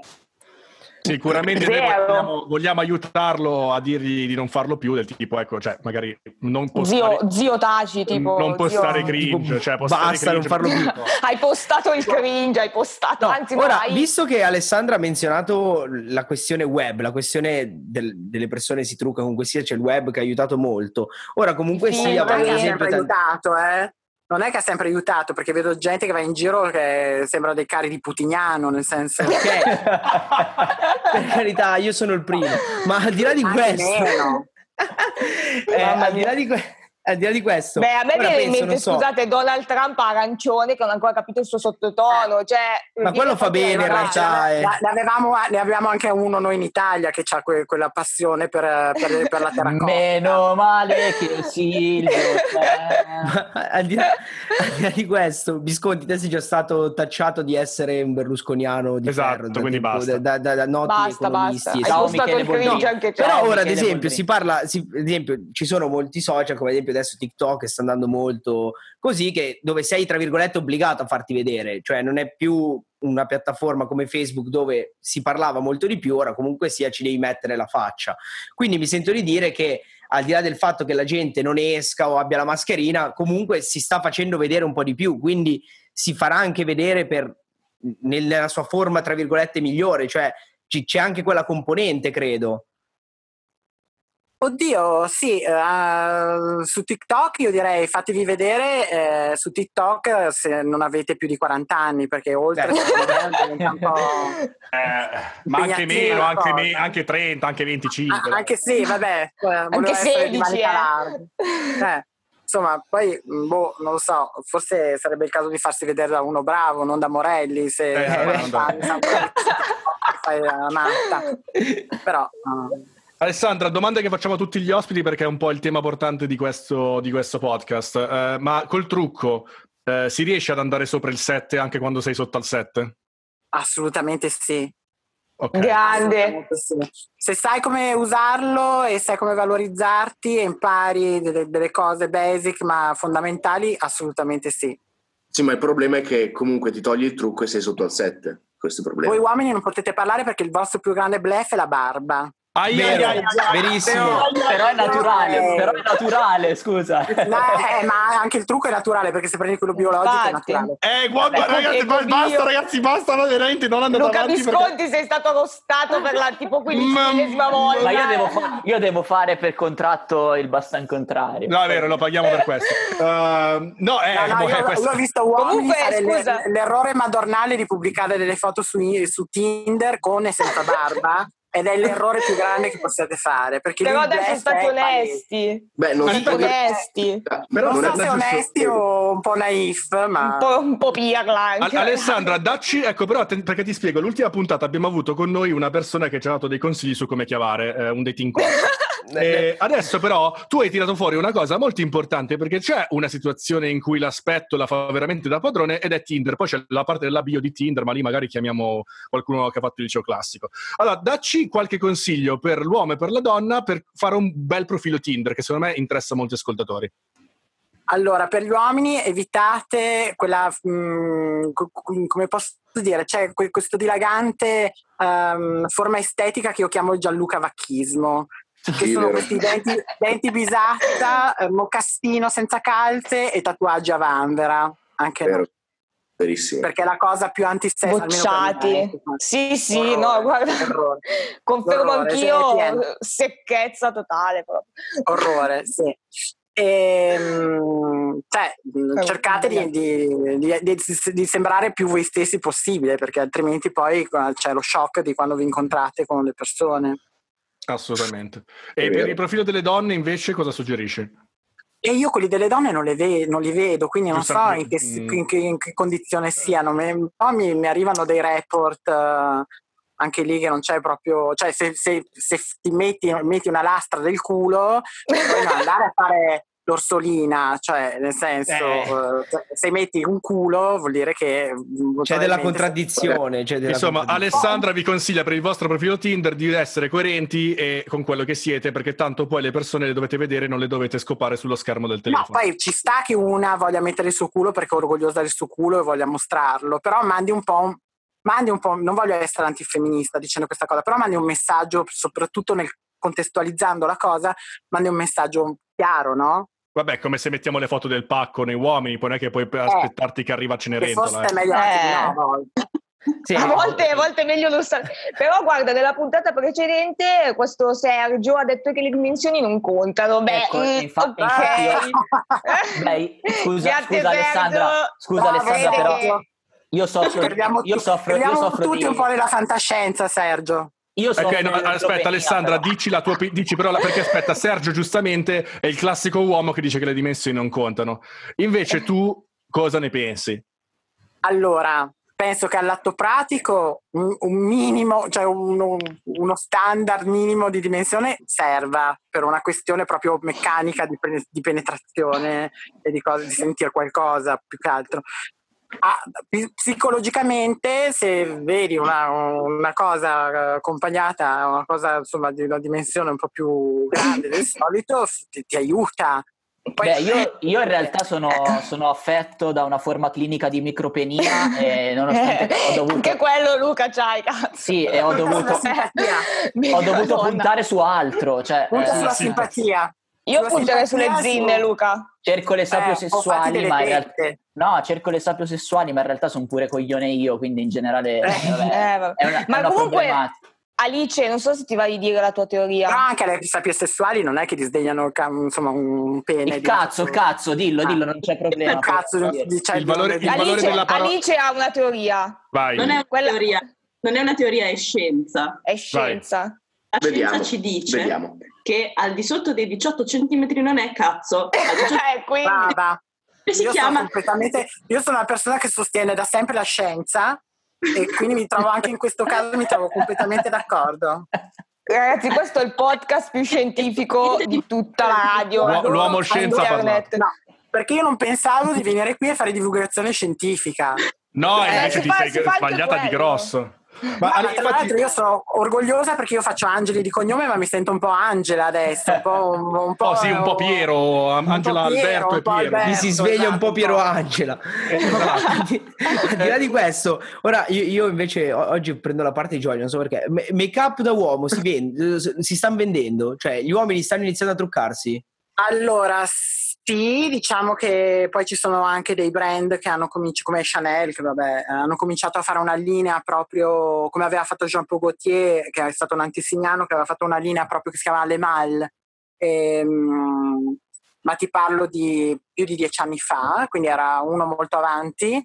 Sicuramente vogliamo, vogliamo aiutarlo a dirgli di non farlo più, del tipo, ecco, cioè, magari non può Zio, stare, zio Taci, tipo... non può zio- stare cringe, cioè, può Basta, stare non cringe, farlo più. Hai postato il cringe, hai postato, No, anzi ora, hai... visto che Alessandra ha menzionato la questione web, la questione del- delle persone si trucca, comunque sia c'è il web che ha aiutato molto. Ora, comunque Sì, sia, ma per esempio, tan- aiutato, eh. Non è che ha sempre aiutato, perché vedo gente che va in giro che sembrano dei cari di Putignano, nel senso... Ok. per carità, io sono il primo, ma al di là di questo, eh, al, di là di que- al di là di questo, Beh, a me viene in mente, so, scusate, Donald Trump arancione che non ho ancora capito il suo sottotono. Cioè, Ma quello fa bene, in realtà, eh. Ne ne avevamo, ne abbiamo anche uno noi in Italia che ha quella passione per, per- per la terracotta. Meno male che Silvio. Ma al, di là, al di là di questo, Visconti, te sei già stato tacciato di essere un berlusconiano di Esatto, ferro, da quindi tempo- basta. Da, da- da noti Basta, economisti, basta. Hai. Ciao, postato Michele il cringe Boldrini. anche te. Però ora, ad esempio, si parla, si- ad esempio, ci sono molti social, come ad esempio adesso TikTok, sta andando molto così, che, dove sei, tra virgolette, obbligato a farti vedere, cioè non è più una piattaforma come Facebook dove si parlava molto di più, ora comunque sia ci devi mettere la faccia. Quindi mi sento di dire che al di là del fatto che la gente non esca o abbia la mascherina, comunque si sta facendo vedere un po' di più, quindi si farà anche vedere per, nella sua forma, tra virgolette, migliore, cioè ci- c'è anche quella componente, credo. Oddio, sì, eh, su TikTok io direi fatevi vedere eh, su TikTok se non avete più di 40 anni, perché oltre me diventa un po'... Eh, ma anche meno, anche, me- anche 30, anche 25. Ah, anche sì, vabbè, eh, Anche essere di 16, manica eh. Eh, insomma, poi, boh, non lo so, forse sarebbe il caso di farsi vedere da uno bravo, non da Morelli, se Eh, fai- fai la matta. Però, eh, Alessandra, domanda che facciamo a tutti gli ospiti perché è un po' il tema portante di questo, di questo podcast. Eh, ma col trucco eh, si riesce ad andare sopra il 7 anche quando sei sotto al 7? assolutamente sì. Ok. Grande. Sì. Se sai come usarlo e sai come valorizzarti e impari delle, delle cose basic ma fondamentali, assolutamente sì. Sì, ma il problema è che comunque ti togli il trucco e sei sotto al 7. Questo è il problema. Voi uomini non potete parlare perché il vostro più grande bluff è la barba. Ai, Vero, ai, ai, verissimo. Però è naturale, però è naturale, scusa. No, eh, ma anche il trucco è naturale perché se prendi quello biologico è Infatti. naturale. Eh, guarda, Vabbè, ragazzi, ba- basta, io. ragazzi, basta, ma veramente non andate Luca avanti. perché- Visconti sei stato arrostato per la tipo 15esima volta. Ma io devo, fa- io devo fare per contratto il bastan contrario. No, è vero, lo paghiamo per questo. Uh, no, eh, No, no, boh, io, eh, questo- io ho visto uomini Comunque, fare le- scusa. l'errore madornale di pubblicare delle foto su, su Tinder con e senza barba ed è l'errore più grande che possiate fare perché Però adesso state onesti. Beh, non dire- onesti. Però non non so se onesti o un po' naif ma Un po', un po' pirla anche. Al- Alessandra, dacci, ecco però atten- perché ti spiego, l'ultima puntata abbiamo avuto con noi una persona che ci ha dato dei consigli su come chiavare eh, un dating coach. E adesso però tu hai tirato fuori una cosa molto importante perché c'è una situazione in cui l'aspetto la fa veramente da padrone ed è Tinder, poi c'è la parte della bio di Tinder, ma lì magari chiamiamo qualcuno che ha fatto il liceo classico. Allora, dacci qualche consiglio per l'uomo e per la donna per fare un bel profilo Tinder che secondo me interessa molti ascoltatori. Allora, per gli uomini evitate quella, mm, co- co- come posso dire, c'è que- questo dilagante ehm, forma estetica che io chiamo il Gianluca Vacchismo, che sono questi denti, denti bisatta, eh, mocassino senza calze e tatuaggi a vanvera, anche no, Vero. Verissimo. perché è la cosa più me. Bocciati. Sì, sì, Orrore, no, guarda. orrore. Confermo Orrore, anch'io, secchezza totale proprio. orrore, sì. Ehm, cioè, mh, cercate di, di- di- di- di sembrare più voi stessi possibile, perché altrimenti poi eh, c'è lo shock di quando vi incontrate con le persone. Assolutamente. È E per vero. il profilo delle donne invece cosa suggerisci? E io quelli delle donne non, le ve- non li vedo, quindi non so in che, Mm. in che- in che condizione siano. Po' mi, mi arrivano dei report, eh, anche lì che non c'è proprio, cioè se, se- se ti metti, metti una lastra del culo, puoi andare a fare l'orsolina, cioè nel senso, Eh. eh, cioè, se metti un culo vuol dire che... mm, C'è della contraddizione. c'è della Insomma, contraddizione. Alessandra vi consiglia per il vostro profilo Tinder di essere coerenti e con quello che siete, perché tanto poi le persone le dovete vedere, non le dovete scopare sullo schermo del No, telefono. poi ci sta che una voglia mettere il suo culo perché è orgogliosa del suo culo e voglia mostrarlo, però mandi un po', un- mandi un po', non voglio essere antifemminista dicendo questa cosa, però mandi un messaggio, soprattutto nel contestualizzando la cosa, mandi un messaggio chiaro, no? Vabbè, come se mettiamo le foto del pacco nei uomini, poi non è che puoi aspettarti che arriva Che Cenerentola. forse eh. è meglio anche di Eh. no, a volte. Sì, A volte, a volte è meglio lo stare. Però guarda, nella puntata precedente questo Sergio ha detto che le dimensioni non contano. Beh, Ecco, mm, infatti io- Beh, scusa, Grazie, scusa. Alessandra, scusa Bravo, Alessandra, però io soffro, io soffro, io soffro tutti di... un po' nella fantascienza, Sergio. Io soffro Ok, no, aspetta Alessandra, però. dici la tua dici però la- perché aspetta, Sergio giustamente è il classico uomo che dice che le dimensioni non contano. Invece tu cosa ne pensi? Allora, penso che all'atto pratico un, un minimo, cioè uno, uno standard minimo di dimensione serva per una questione proprio meccanica di, di penetrazione e di, cose, di sentire qualcosa più che altro. Ah, psicologicamente, se vedi una, una cosa eh, accompagnata a una cosa insomma di una dimensione un po' più grande del solito, ti, ti aiuta. Poi- Beh, io, io in realtà sono, sono affetto da una forma clinica di micropenia e nonostante ho dovuto... Anche quello, Luca, c'hai, cazzo. Sì, e ho dovuto, ho dovuto puntare su altro, cioè Punta eh, sulla simpatia. Io punterei sulle zinne, Luca. cerco le Eh, sapio o fatti sessuali, delle ma in realtà... No, cerco le sapio sessuali, ma in realtà sono pure coglione io, quindi in generale Eh, vabbè, eh, vabbè. è una, Ma è una comunque-. Alice, non so se ti va di dire la tua teoria. Però anche le sapie sessuali non è che disdegnano il insomma, un pene. Il cazzo, il cazzo, dillo, Ah. dillo, non c'è problema. Il cazzo di- cioè, Il valore- il valore Alice, della parola- Alice ha una teoria. Vai. Non è una Quella- teoria, non è una teoria, è scienza. È scienza. La Vediamo, scienza ci dice vediamo. Che al di sotto dei 18 cm non è cazzo. Eh, quindi... Brava. Si Io sono, chiama? completamente, io sono una persona che sostiene da sempre la scienza e quindi mi trovo anche in questo caso mi trovo completamente d'accordo. Ragazzi, questo è il podcast più scientifico di tutta la radio. L'uo- l'uomo scienza internet. No, perché io non pensavo di venire qui a fare divulgazione scientifica. No, Eh, invece si ti fa- sei sbagliata di grosso. Ma Ma tra l'altro io sono orgogliosa perché io faccio Angeli di cognome, ma mi sento un po' Angela adesso, un po', un, un po', Oh, sì, un po' Piero, Angela po' Piero, Alberto e Piero. Alberto. Mi si sveglia un po' Piero esatto. Angela. al, di, al di là di questo, ora io, io invece oggi prendo la parte di Giorgio, non so perché. Ma- Make up da uomo si, vende, si stanno vendendo? Cioè, gli uomini stanno iniziando a truccarsi? Allora, sì, diciamo che poi ci sono anche dei brand che hanno cominciato, come Chanel, che vabbè, hanno cominciato a fare una linea proprio come aveva fatto Jean-Paul Gaultier, che è stato un antisignano, che aveva fatto una linea proprio che si chiama Le Mal. Ehm, ma ti parlo di più di dieci anni fa, quindi era uno molto avanti,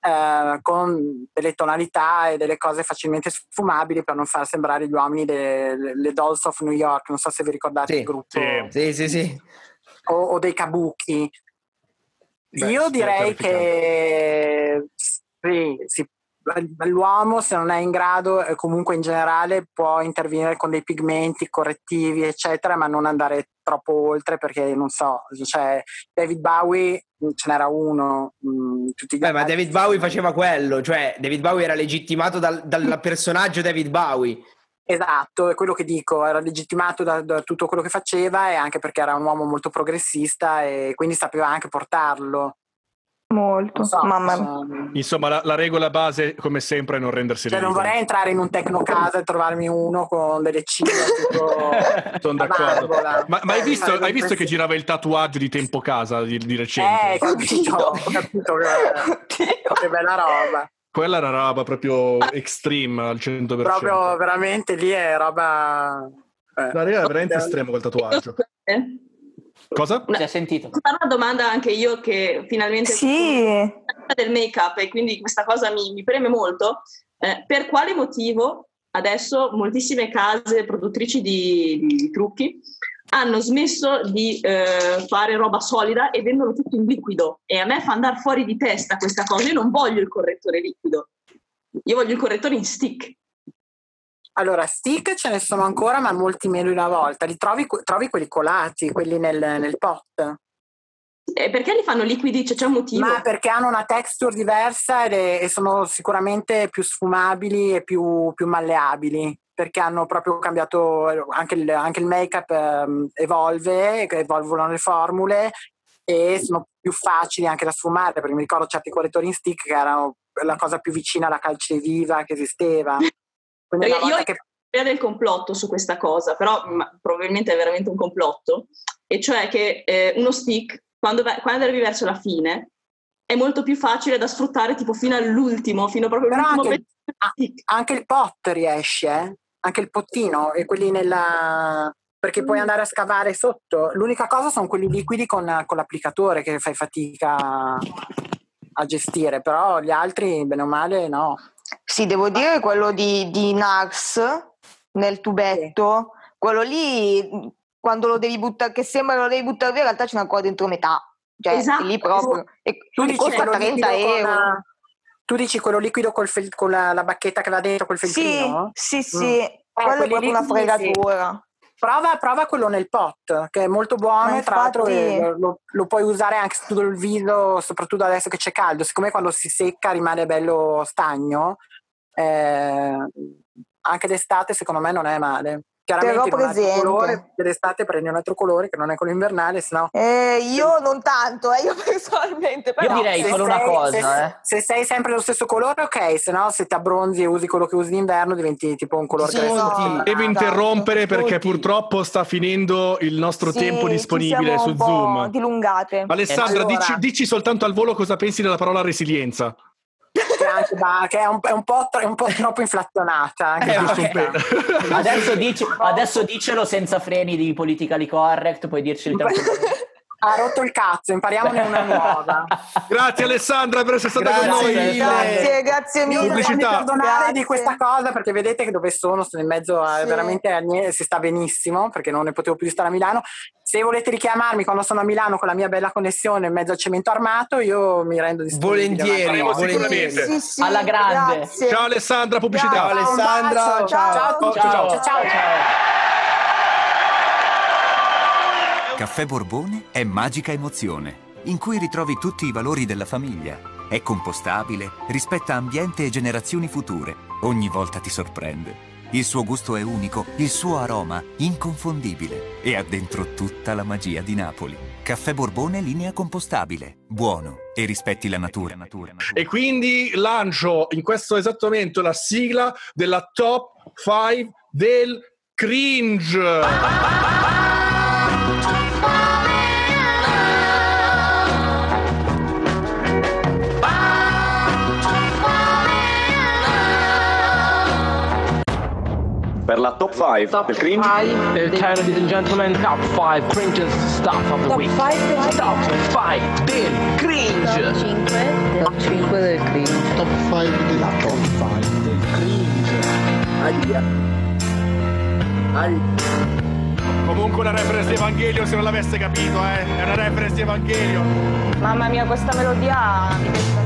eh, con delle tonalità e delle cose facilmente sfumabili per non far sembrare gli uomini delle Dolls of New York, non so se vi ricordate Sì, il gruppo Sì, sì, sì. O, o dei kabuki. Beh, Io direi che sì, sì, l'uomo se non è in grado, comunque in generale, può intervenire con dei pigmenti correttivi, eccetera, ma non andare troppo oltre perché non so, cioè David Bowie mh, ce n'era uno, mh, tutti gli Beh, ma David Bowie faceva quello, cioè David Bowie era legittimato dal, dal personaggio David Bowie. Esatto, è quello che dico, era legittimato da, da tutto quello che faceva e anche perché era un uomo molto progressista e quindi sapeva anche portarlo. Molto, so, mamma mia. Insomma, la, la regola base, come sempre, è non rendersi Cioè, non vorrei entrare in un tecnocasa e trovarmi uno con delle ciglia tipo Sono d'accordo. Ma, ma hai Eh, visto, hai visto che girava il tatuaggio di Tempo Casa di, di recente? Eh, capito, ho capito che, che bella roba. Quella era roba proprio extreme al 100%. Proprio veramente lì è roba... eh. Regola è veramente estremo quel tatuaggio. Eh? Cosa? Si è sentito. Una domanda anche io che finalmente Sì, del make-up e quindi questa cosa mi, mi preme molto. Eh, per quale motivo adesso moltissime case produttrici di, di trucchi hanno smesso di eh, fare roba solida e vendono tutto in liquido e a me fa andare fuori di testa questa cosa. Io non voglio il correttore liquido, io voglio il correttore in stick. Allora, stick ce ne sono ancora, ma molti meno di una volta. Li trovi, trovi quelli colati, quelli nel, nel pot. E perché li fanno liquidi? Cioè, c'è un motivo? Ma perché hanno una texture diversa ed è- e sono sicuramente più sfumabili e più, più malleabili. Perché hanno proprio cambiato anche il, anche il make-up ehm, evolve, evolvono le formule e sono più facili anche da sfumare. Perché mi ricordo certi correttori in stick che erano la cosa più vicina alla calceviva che esisteva. Quindi io ho che l'idea del complotto su questa cosa, però probabilmente è veramente un complotto, e cioè che eh, uno stick, quando, quando arrivi verso la fine, è molto più facile da sfruttare tipo fino all'ultimo, fino proprio all'ultimo anche, anche il pot riesce, eh? Anche il pottino e quelli nella perché puoi andare a scavare sotto. L'unica cosa sono quelli liquidi con, con l'applicatore che fai fatica a gestire, però gli altri, bene o male, no. sì, devo dire che quello di, di Nax nel tubetto, quello lì quando lo devi buttare, che sembra che lo devi buttare via, in realtà c'è ancora dentro metà. Cioè, Esatto. lì proprio. E, Tu e dici costa quello 30 liquido con euro. la- tu dici quello liquido fel- con la, la bacchetta che va dentro col Sì, feltrino? sì, Mm. sì. Eh, Quello è proprio una liquidi, sì. fregatura. Prova, prova quello nel pot, che è molto buono Ma e tra l'altro infatti- eh, lo, lo puoi usare anche su tutto il viso, soprattutto adesso che c'è caldo. Siccome quando si secca rimane bello stagno, eh, anche d'estate secondo me non è male. Chiaramente altro presente. colore, d'estate prendi un altro colore che non è quello invernale, sennò... Eh, io non tanto, eh, io personalmente. Però Io direi se solo una sei- cosa, se, eh. se sei sempre lo stesso colore, ok, se no se ti abbronzi e usi quello che usi d'inverno diventi tipo un colore Sì, gresso. no. Devo interrompere perché Tutti. purtroppo sta finendo il nostro Sì, tempo ci disponibile siamo su un po' Zoom. dilungate. Alessandra, Allora- dici, dici soltanto al volo cosa pensi della parola resilienza. Che, anche da- che è, un, è un po', tro- è un po' troppo inflazionata. Anche Eh, vabbè. Adesso, dici- adesso dicelo senza freni di politically correct, puoi dirci il tempo. Ha rotto il cazzo, impariamone una nuova. Grazie Alessandra per essere stata Grazie con noi. Grazie, grazie Io mille. mi Pubblicità. perdonare Grazie. di questa cosa perché vedete che dove sono, sono in mezzo a Sì. veramente a niente, si sta benissimo perché non ne potevo più stare a Milano. Se volete richiamarmi quando sono a Milano con la mia bella connessione in mezzo al cemento armato, io mi rendo disponibile. Volentieri, volentieri. Sì, sì, Alla grande. grazie. Ciao Alessandra, pubblicità. Ciao, Alessandra, ciao. ciao a tutti. Ciao, ciao. ciao. Caffè Borbone è magica emozione, in cui ritrovi tutti i valori della famiglia. È compostabile, rispetta ambiente e generazioni future ogni volta ti sorprende. Il suo gusto è unico, il suo aroma inconfondibile e ha dentro tutta la magia di Napoli. Caffè Borbone linea compostabile, buono e rispetti la natura. E quindi lancio in questo esatto momento la sigla della top 5 del cringe. Per la top 5 del cringe. Ladies and gentlemen, top 5 cringes stuff of the week. Top 5 del cringe. 5. Top 5 del cringe. Top 5 del La top 5 del cringe. Aia. Comunque una reference di Evangelio se non l'avesse capito, eh. È una reference di Evangelio. Mamma mia, questa melodia mi mette-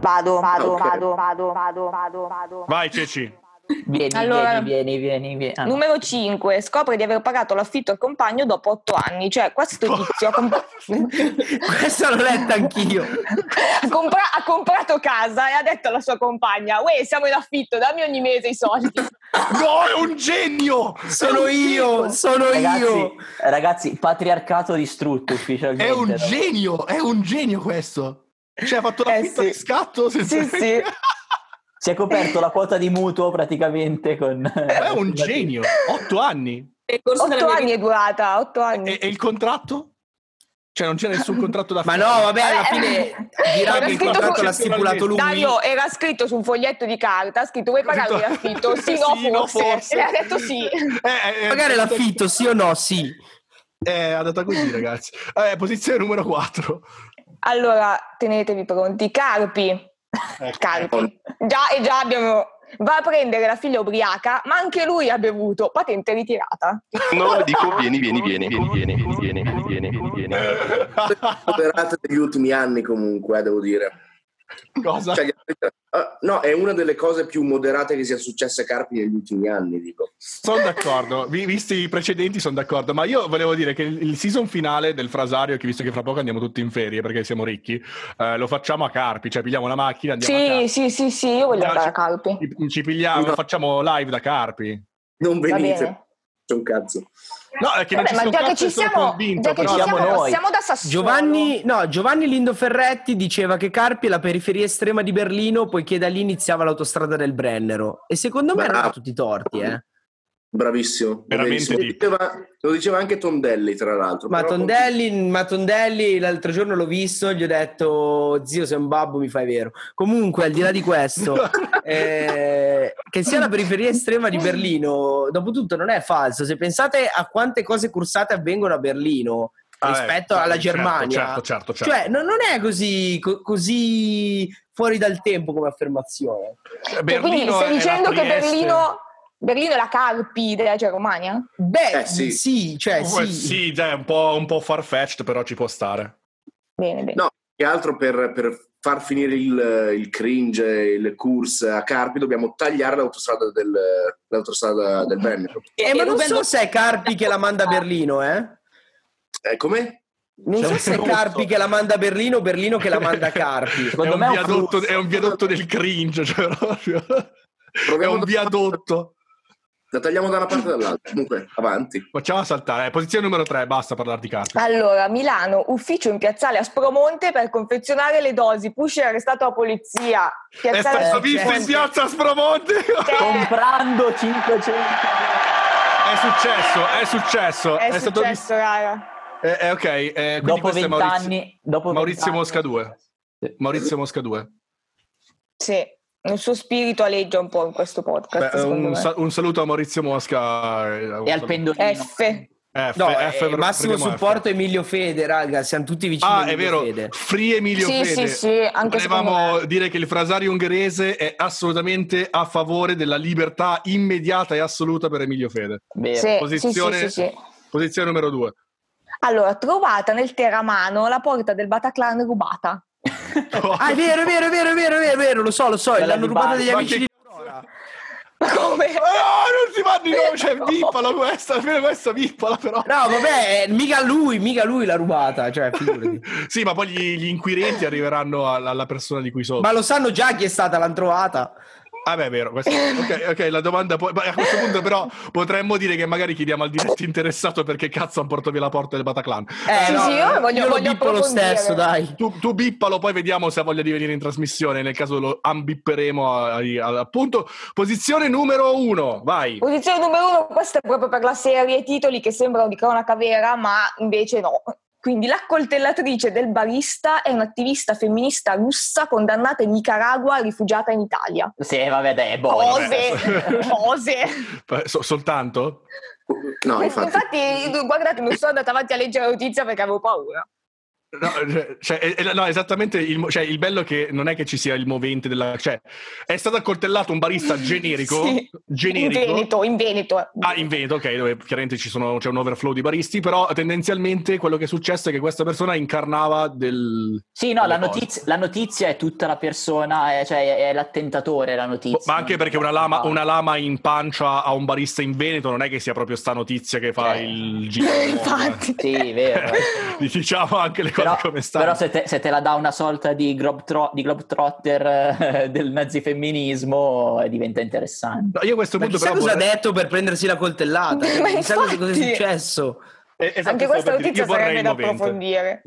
Vado, vado, Ok. vado, vado, vado, vado, vado. Vai Ceci. Vieni, Allora- vieni, vieni, vieni, vieni. Ah, no. Numero 5. Scopre di aver pagato l'affitto al compagno dopo 8 anni. Cioè, questo tizio ha, comp- Questa l'ho letta anch'io. ha compra- ha comprato casa e ha detto alla sua compagna: Uè, siamo in affitto, dammi ogni mese i soldi. No, è un genio! Sono io, sono Ragazzi, io. ragazzi, patriarcato distrutto ufficialmente. È un no? genio, è un genio questo. Cioè ha fatto l'affitto sì. di scatto senza... Sì, sì. Si è coperto la quota di mutuo praticamente con... È un genio, otto anni. Nel corso della 8 mia anni è durata, 8 anni. E, e il contratto? Cioè non c'è nessun contratto da Ma fare. no, vabbè, alla Eh, fine dirà era che il scritto contratto su- l'ha stipulato lui. Dario era scritto su un foglietto di carta, ha scritto vuoi pagarmi Scritto- l'affitto? Sì, no, Sì, no, forse. forse. E ha detto sì. Eh, eh, Magari eh, l'affitto, sì o no? Sì. È andata così, ragazzi. Eh, posizione numero 4. Allora, tenetevi pronti. Carpi. Ecco. Carpi. Già, e già abbiamo... Va a prendere la figlia ubriaca, ma anche lui ha bevuto. Patente ritirata. No, dico vieni, vieni, vieni, vieni, vieni, vieni, vieni, vieni, vieni, vieni. moderate degli ultimi anni comunque, eh, devo dire. Cosa? Cioè, ah, no, è una delle cose più moderate che sia successe a Carpi negli ultimi anni, dico. Sono d'accordo, Vi- visti i precedenti sono d'accordo, ma io volevo dire che il season finale del frasario, che visto che fra poco andiamo tutti in ferie perché siamo ricchi, eh, lo facciamo a Carpi, cioè pigliamo una macchina, andiamo a Sì, Carpi, sì, sì, sì, io voglio Andiamo- andare a Carpi. ci, ci pigliamo, No. facciamo live da Carpi. Non venite, c'è un cazzo. No, è che non Vabbè, ci ma già che ci siamo, convinto, già che ci siamo noi. siamo da Sassuolo. Giovanni, no, Giovanni Lindo Ferretti diceva che Carpi è la periferia estrema di Berlino, poiché da lì iniziava l'autostrada del Brennero. E secondo me non ha tutti i torti, eh. Bravissimo. Veramente Lo diceva, lo diceva anche Tondelli, tra l'altro. Ma però- Tondelli, ma Tondelli l'altro giorno l'ho visto, gli ho detto zio sei un babbo, mi fai vero. Comunque, al di là di questo, eh, che sia la periferia estrema di Berlino, dopo tutto non è falso. Se pensate a quante cose cursate avvengono a Berlino Ah, rispetto eh, alla certo, Germania, Certo, certo, certo. cioè non, non è così, co- così fuori dal tempo come affermazione. Cioè, quindi Berlino stai è la dicendo che. Berlino, Berlino è la Carpi della Germania? Beh, Eh, sì. sì. cioè sì. sì, dai, è un po', un po' farfetched, però ci può stare. Bene, bene. No, che altro per, per far finire il, il cringe, il course a Carpi, dobbiamo tagliare l'autostrada del, l'autostrada del Brennero. Eh, ma non so se è Carpi che la manda a Berlino, eh. Eh, come? Non so se è Carpi che la manda a Berlino o Berlino che la manda a Carpi. È Secondo un, me è un viadotto, è un viadotto del cringe, cioè, proprio. È Proviamo un da- viadotto. La tagliamo da una parte e dall'altra. Comunque, avanti. Facciamo saltare. Posizione numero 3, basta parlare di carpi. Allora, Milano, ufficio in piazzale Aspromonte per confezionare le dosi. Pusher è arrestato alla polizia. È Piazzale stato Aspromonte. visto in piazza Aspromonte. Eh, Comprando 500... È successo, è successo. È, stato successo, visto. raga. Eh, eh, ok, eh, quindi Dopo questo è 20 Maurizio, anni... Dopo Maurizio 20 Mosca anni. 2. Maurizio Mosca 2. Sì, il suo spirito aleggia un po' in questo podcast, Beh, un, me. sa- un saluto a Maurizio Mosca. un E al pendolino. F. F, No, F, eh, massimo prendiamo F. supporto Emilio Fede, raga, siamo tutti vicini a Ah, è vero, Fede. Free Emilio Sì, Fede. sì, sì, anche Volevamo dire che il frasario ungherese è assolutamente a favore della libertà immediata e assoluta per Emilio Fede. Sì, Posizione, sì, sì, sì, sì. posizione numero due. Allora, trovata nel Teramano la porta del Bataclan rubata. Ah, è vero, è vero, è vero, è vero, è vero, è vero, lo so, lo so, Quella l'hanno di rubata degli amici di... Come? Oh, non si parli no, cioè, vippala questa, almeno questa vippala però. No, vabbè, eh, mica lui, mica lui l'ha rubata, cioè, figurati. Sì, ma poi gli, gli inquirenti arriveranno alla, alla persona di cui sono. Ma lo sanno già chi è stata, l'hanno trovata. Ah beh, è vero. questo- ok, ok, la domanda poi... A questo punto però potremmo dire che magari chiediamo al diretto interessato perché cazzo hanno portato via la porta del Bataclan. Eh, Sì, no, sì, io voglio- lo voglio bippo lo stesso, dai. Tu, tu bippalo, poi vediamo se ha voglia di venire in trasmissione. Nel caso lo ambipperemo appunto. Posizione numero uno, vai. Posizione numero uno, questo è proprio per la serie titoli che sembrano di cronaca vera, ma invece no. Quindi l'accoltellatrice del barista è un'attivista femminista russa condannata in Nicaragua, rifugiata in Italia. Sì, vabbè, dai, boh. Cose, cose. Eh, so- soltanto? No, infatti. guardate, non sono andata avanti a leggere la notizia perché avevo paura. No, cioè, cioè, eh, eh, no, esattamente. Il, cioè, il bello è che non è che ci sia il movente della. Cioè, è stato accoltellato un barista generico. Sì. generico. In Veneto, in Veneto. Ah, in Veneto, ok, dove chiaramente ci sono, c'è un overflow di baristi, però tendenzialmente quello che è successo è che questa persona incarnava del... Sì, no, la notizia, la notizia è tutta la persona, è- cioè è, è l'attentatore la notizia. Ma anche perché una lama, una lama in pancia a un barista in Veneto non è che sia proprio sta notizia che fa il giro. Infatti. Sì, vero. diciamo anche le cose Però, come stanno. però se, te, se te la dà una sorta di, globetro- di globetrotter eh, del nazifemminismo eh, diventa interessante. No, io a questo punto chissà però cosa vorrei- ha detto per prendersi la coltellata. Ma chissà cosa, cosa è infatti. successo. Eh, esatto, Anche questa notizia sarebbe da approfondire.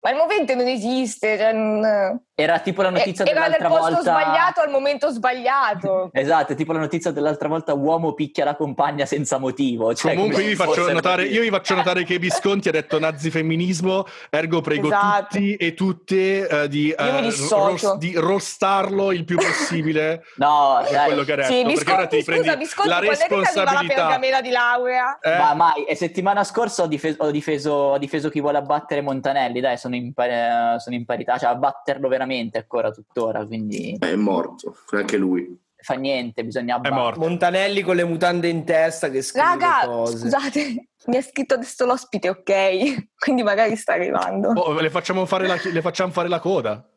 Ma il movente non esiste. Cioè, non- Era tipo la notizia Eh, Era nel dell'altra posto volta. sbagliato al momento sbagliato. Esatto, è tipo la notizia dell'altra volta uomo picchia la compagna senza motivo. Cioè, Comunque io vi, faccio notare, io vi faccio notare che Visconti ha detto nazifemminismo, ergo prego Esatto. tutti e tutte eh, di, mi eh, ros- di rostarlo il più possibile No, per quello che ha detto. Sì, perché ora ti Visconti, prendi scusa, Visconti, la quando è che ti arriva la responsabilità. pergamena di laurea? Eh, Ma mai, e settimana scorsa ho difeso, ho difeso- ho difeso chi vuole abbattere Montanelli, dai, sono in, pari- sono in parità, cioè abbatterlo veramente ancora tuttora, quindi È morto, anche lui. fa niente, bisogna è abbattere. morto. Montanelli con le mutande in testa che scrive Raga, cose. scusate, mi ha scritto adesso l'ospite, ok? Quindi magari sta arrivando. Oh, le, facciamo fare la, le facciamo fare la coda.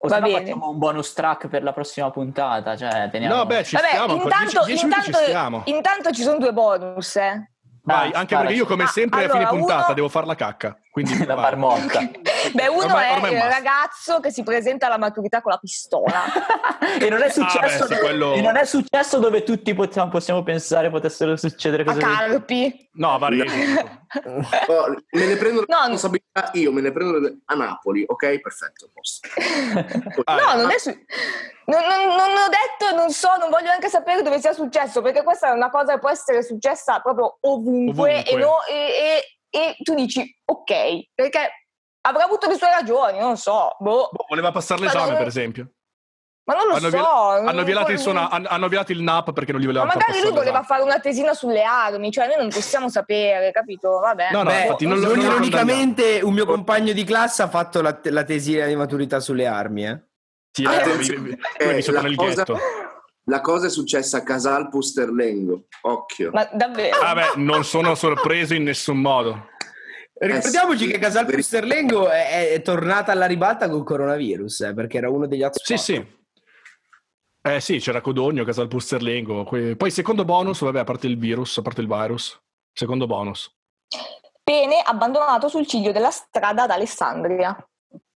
O Va bene. facciamo un bonus track per la prossima puntata, cioè teniamo... No, beh, ci Vabbè, stiamo intanto, 10 minuti ci intanto- stiamo. intanto ci sono due bonus, eh. Vai, Dai, anche perché io come Ah, sempre a fine puntata uno- devo fare la cacca. Quindi la marmotta. Beh, uno Ormai- è ormai è un il ragazzo che si presenta alla maturità con la pistola. e non è successo, Ah, beh, quello- e non è successo dove tutti possiamo, possiamo pensare potessero succedere a cose del- Carpi. No, a Varese. Oh, me ne prendo la No, responsabilità io, me ne prendo a Napoli, ok? Perfetto. a posto. Ah, No, non è su- non, non- non ho detto, non so, non voglio neanche sapere dove sia successo, perché questa è una cosa che può essere successa proprio ovunque, Ovunque. E, no- e- e- e tu dici ok, perché avrà avuto le sue ragioni, non so, boh. Boh, voleva passare Ma l'esame, per esempio. ma non lo Hanno, so. viol- non- hanno violato il suo na- hanno, hanno violato il NAP perché non gli Ma volevano far magari lui voleva fare una tesina sulle armi, cioè noi non possiamo sapere, capito? Vabbè. No, no, Beh, infatti non lo- non ironicamente un mio compagno di classe ha fatto la, la tesina di maturità sulle armi, eh. Sì, Ah, eh, eh, sotto la cosa- ghetto. La cosa è successa a Casal Pusterlengo, occhio. Ma davvero? Vabbè, non sono sorpreso in nessun modo. Ricordiamoci sì, che Casal Pusterlengo è, è tornata alla ribalta col coronavirus, eh, perché era uno degli hotspot. Sì, sì. Eh sì, c'era Codogno, Casal Pusterlengo. Poi secondo bonus, vabbè, a parte il virus, a parte il virus. Secondo bonus. Pene abbandonato sul ciglio della strada ad Alessandria.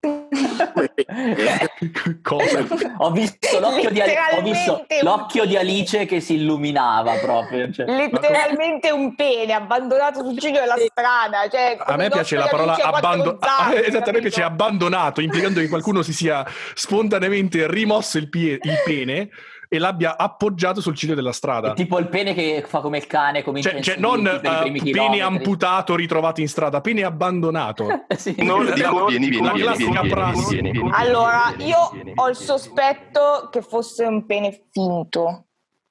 Cosa? Ho visto l'occhio di, Ali- ho visto l'occhio di Alice che si illuminava proprio. cioè. Letteralmente un pene abbandonato sul ciglio della strada. Cioè, A me piace la parola abbandonato. esatto, a me piace abbandonato, implicando che qualcuno si sia spontaneamente rimosso il, pie- il pene e l'abbia appoggiato sul ciglio della strada. Tipo il pene che fa come il cane, comincia Cioè, cioè non eh, primi pene amputato ritrovato in strada, pene abbandonato. Sì. Non dico, vieni, vieni, la vieni, vieni, vieni, vieni, vieni, Allora, io vieni, ho il vieni. sospetto che fosse un pene finto.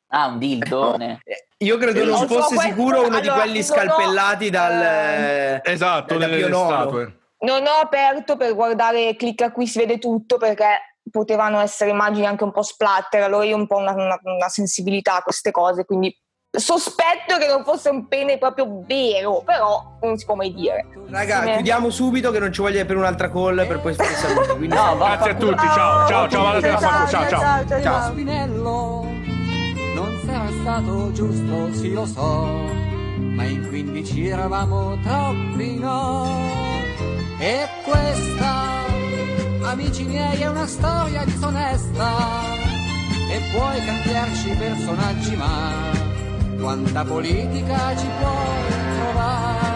Ah, un dildone. Eh, Io credo non Non so, fosse questo- sicuro uno di allora, quelli non ho- scalpellati dal... Esatto, da delle Pio Nono. statue. Non ho aperto per guardare, clicca qui, si vede tutto perché potevano essere immagini anche un po' splatter. Allora io ho un po' una, una- una sensibilità a queste cose, quindi sospetto che non fosse un pene proprio vero, però non si può mai dire. Raga, Sì, chiudiamo subito che non ci voglia per un'altra call per poi fare i saluti. Quindi... No, va- Grazie a tutti, ciao, ciao, ciao, ciao, ciao, ciao, ciao. ciao. Ciao. Spinello non sarà stato giusto, sì lo so, ma in quindici eravamo troppi no. E questa, amici miei, è una storia disonesta e puoi cambiarci personaggi, ma quanta politica ci puoi trovare?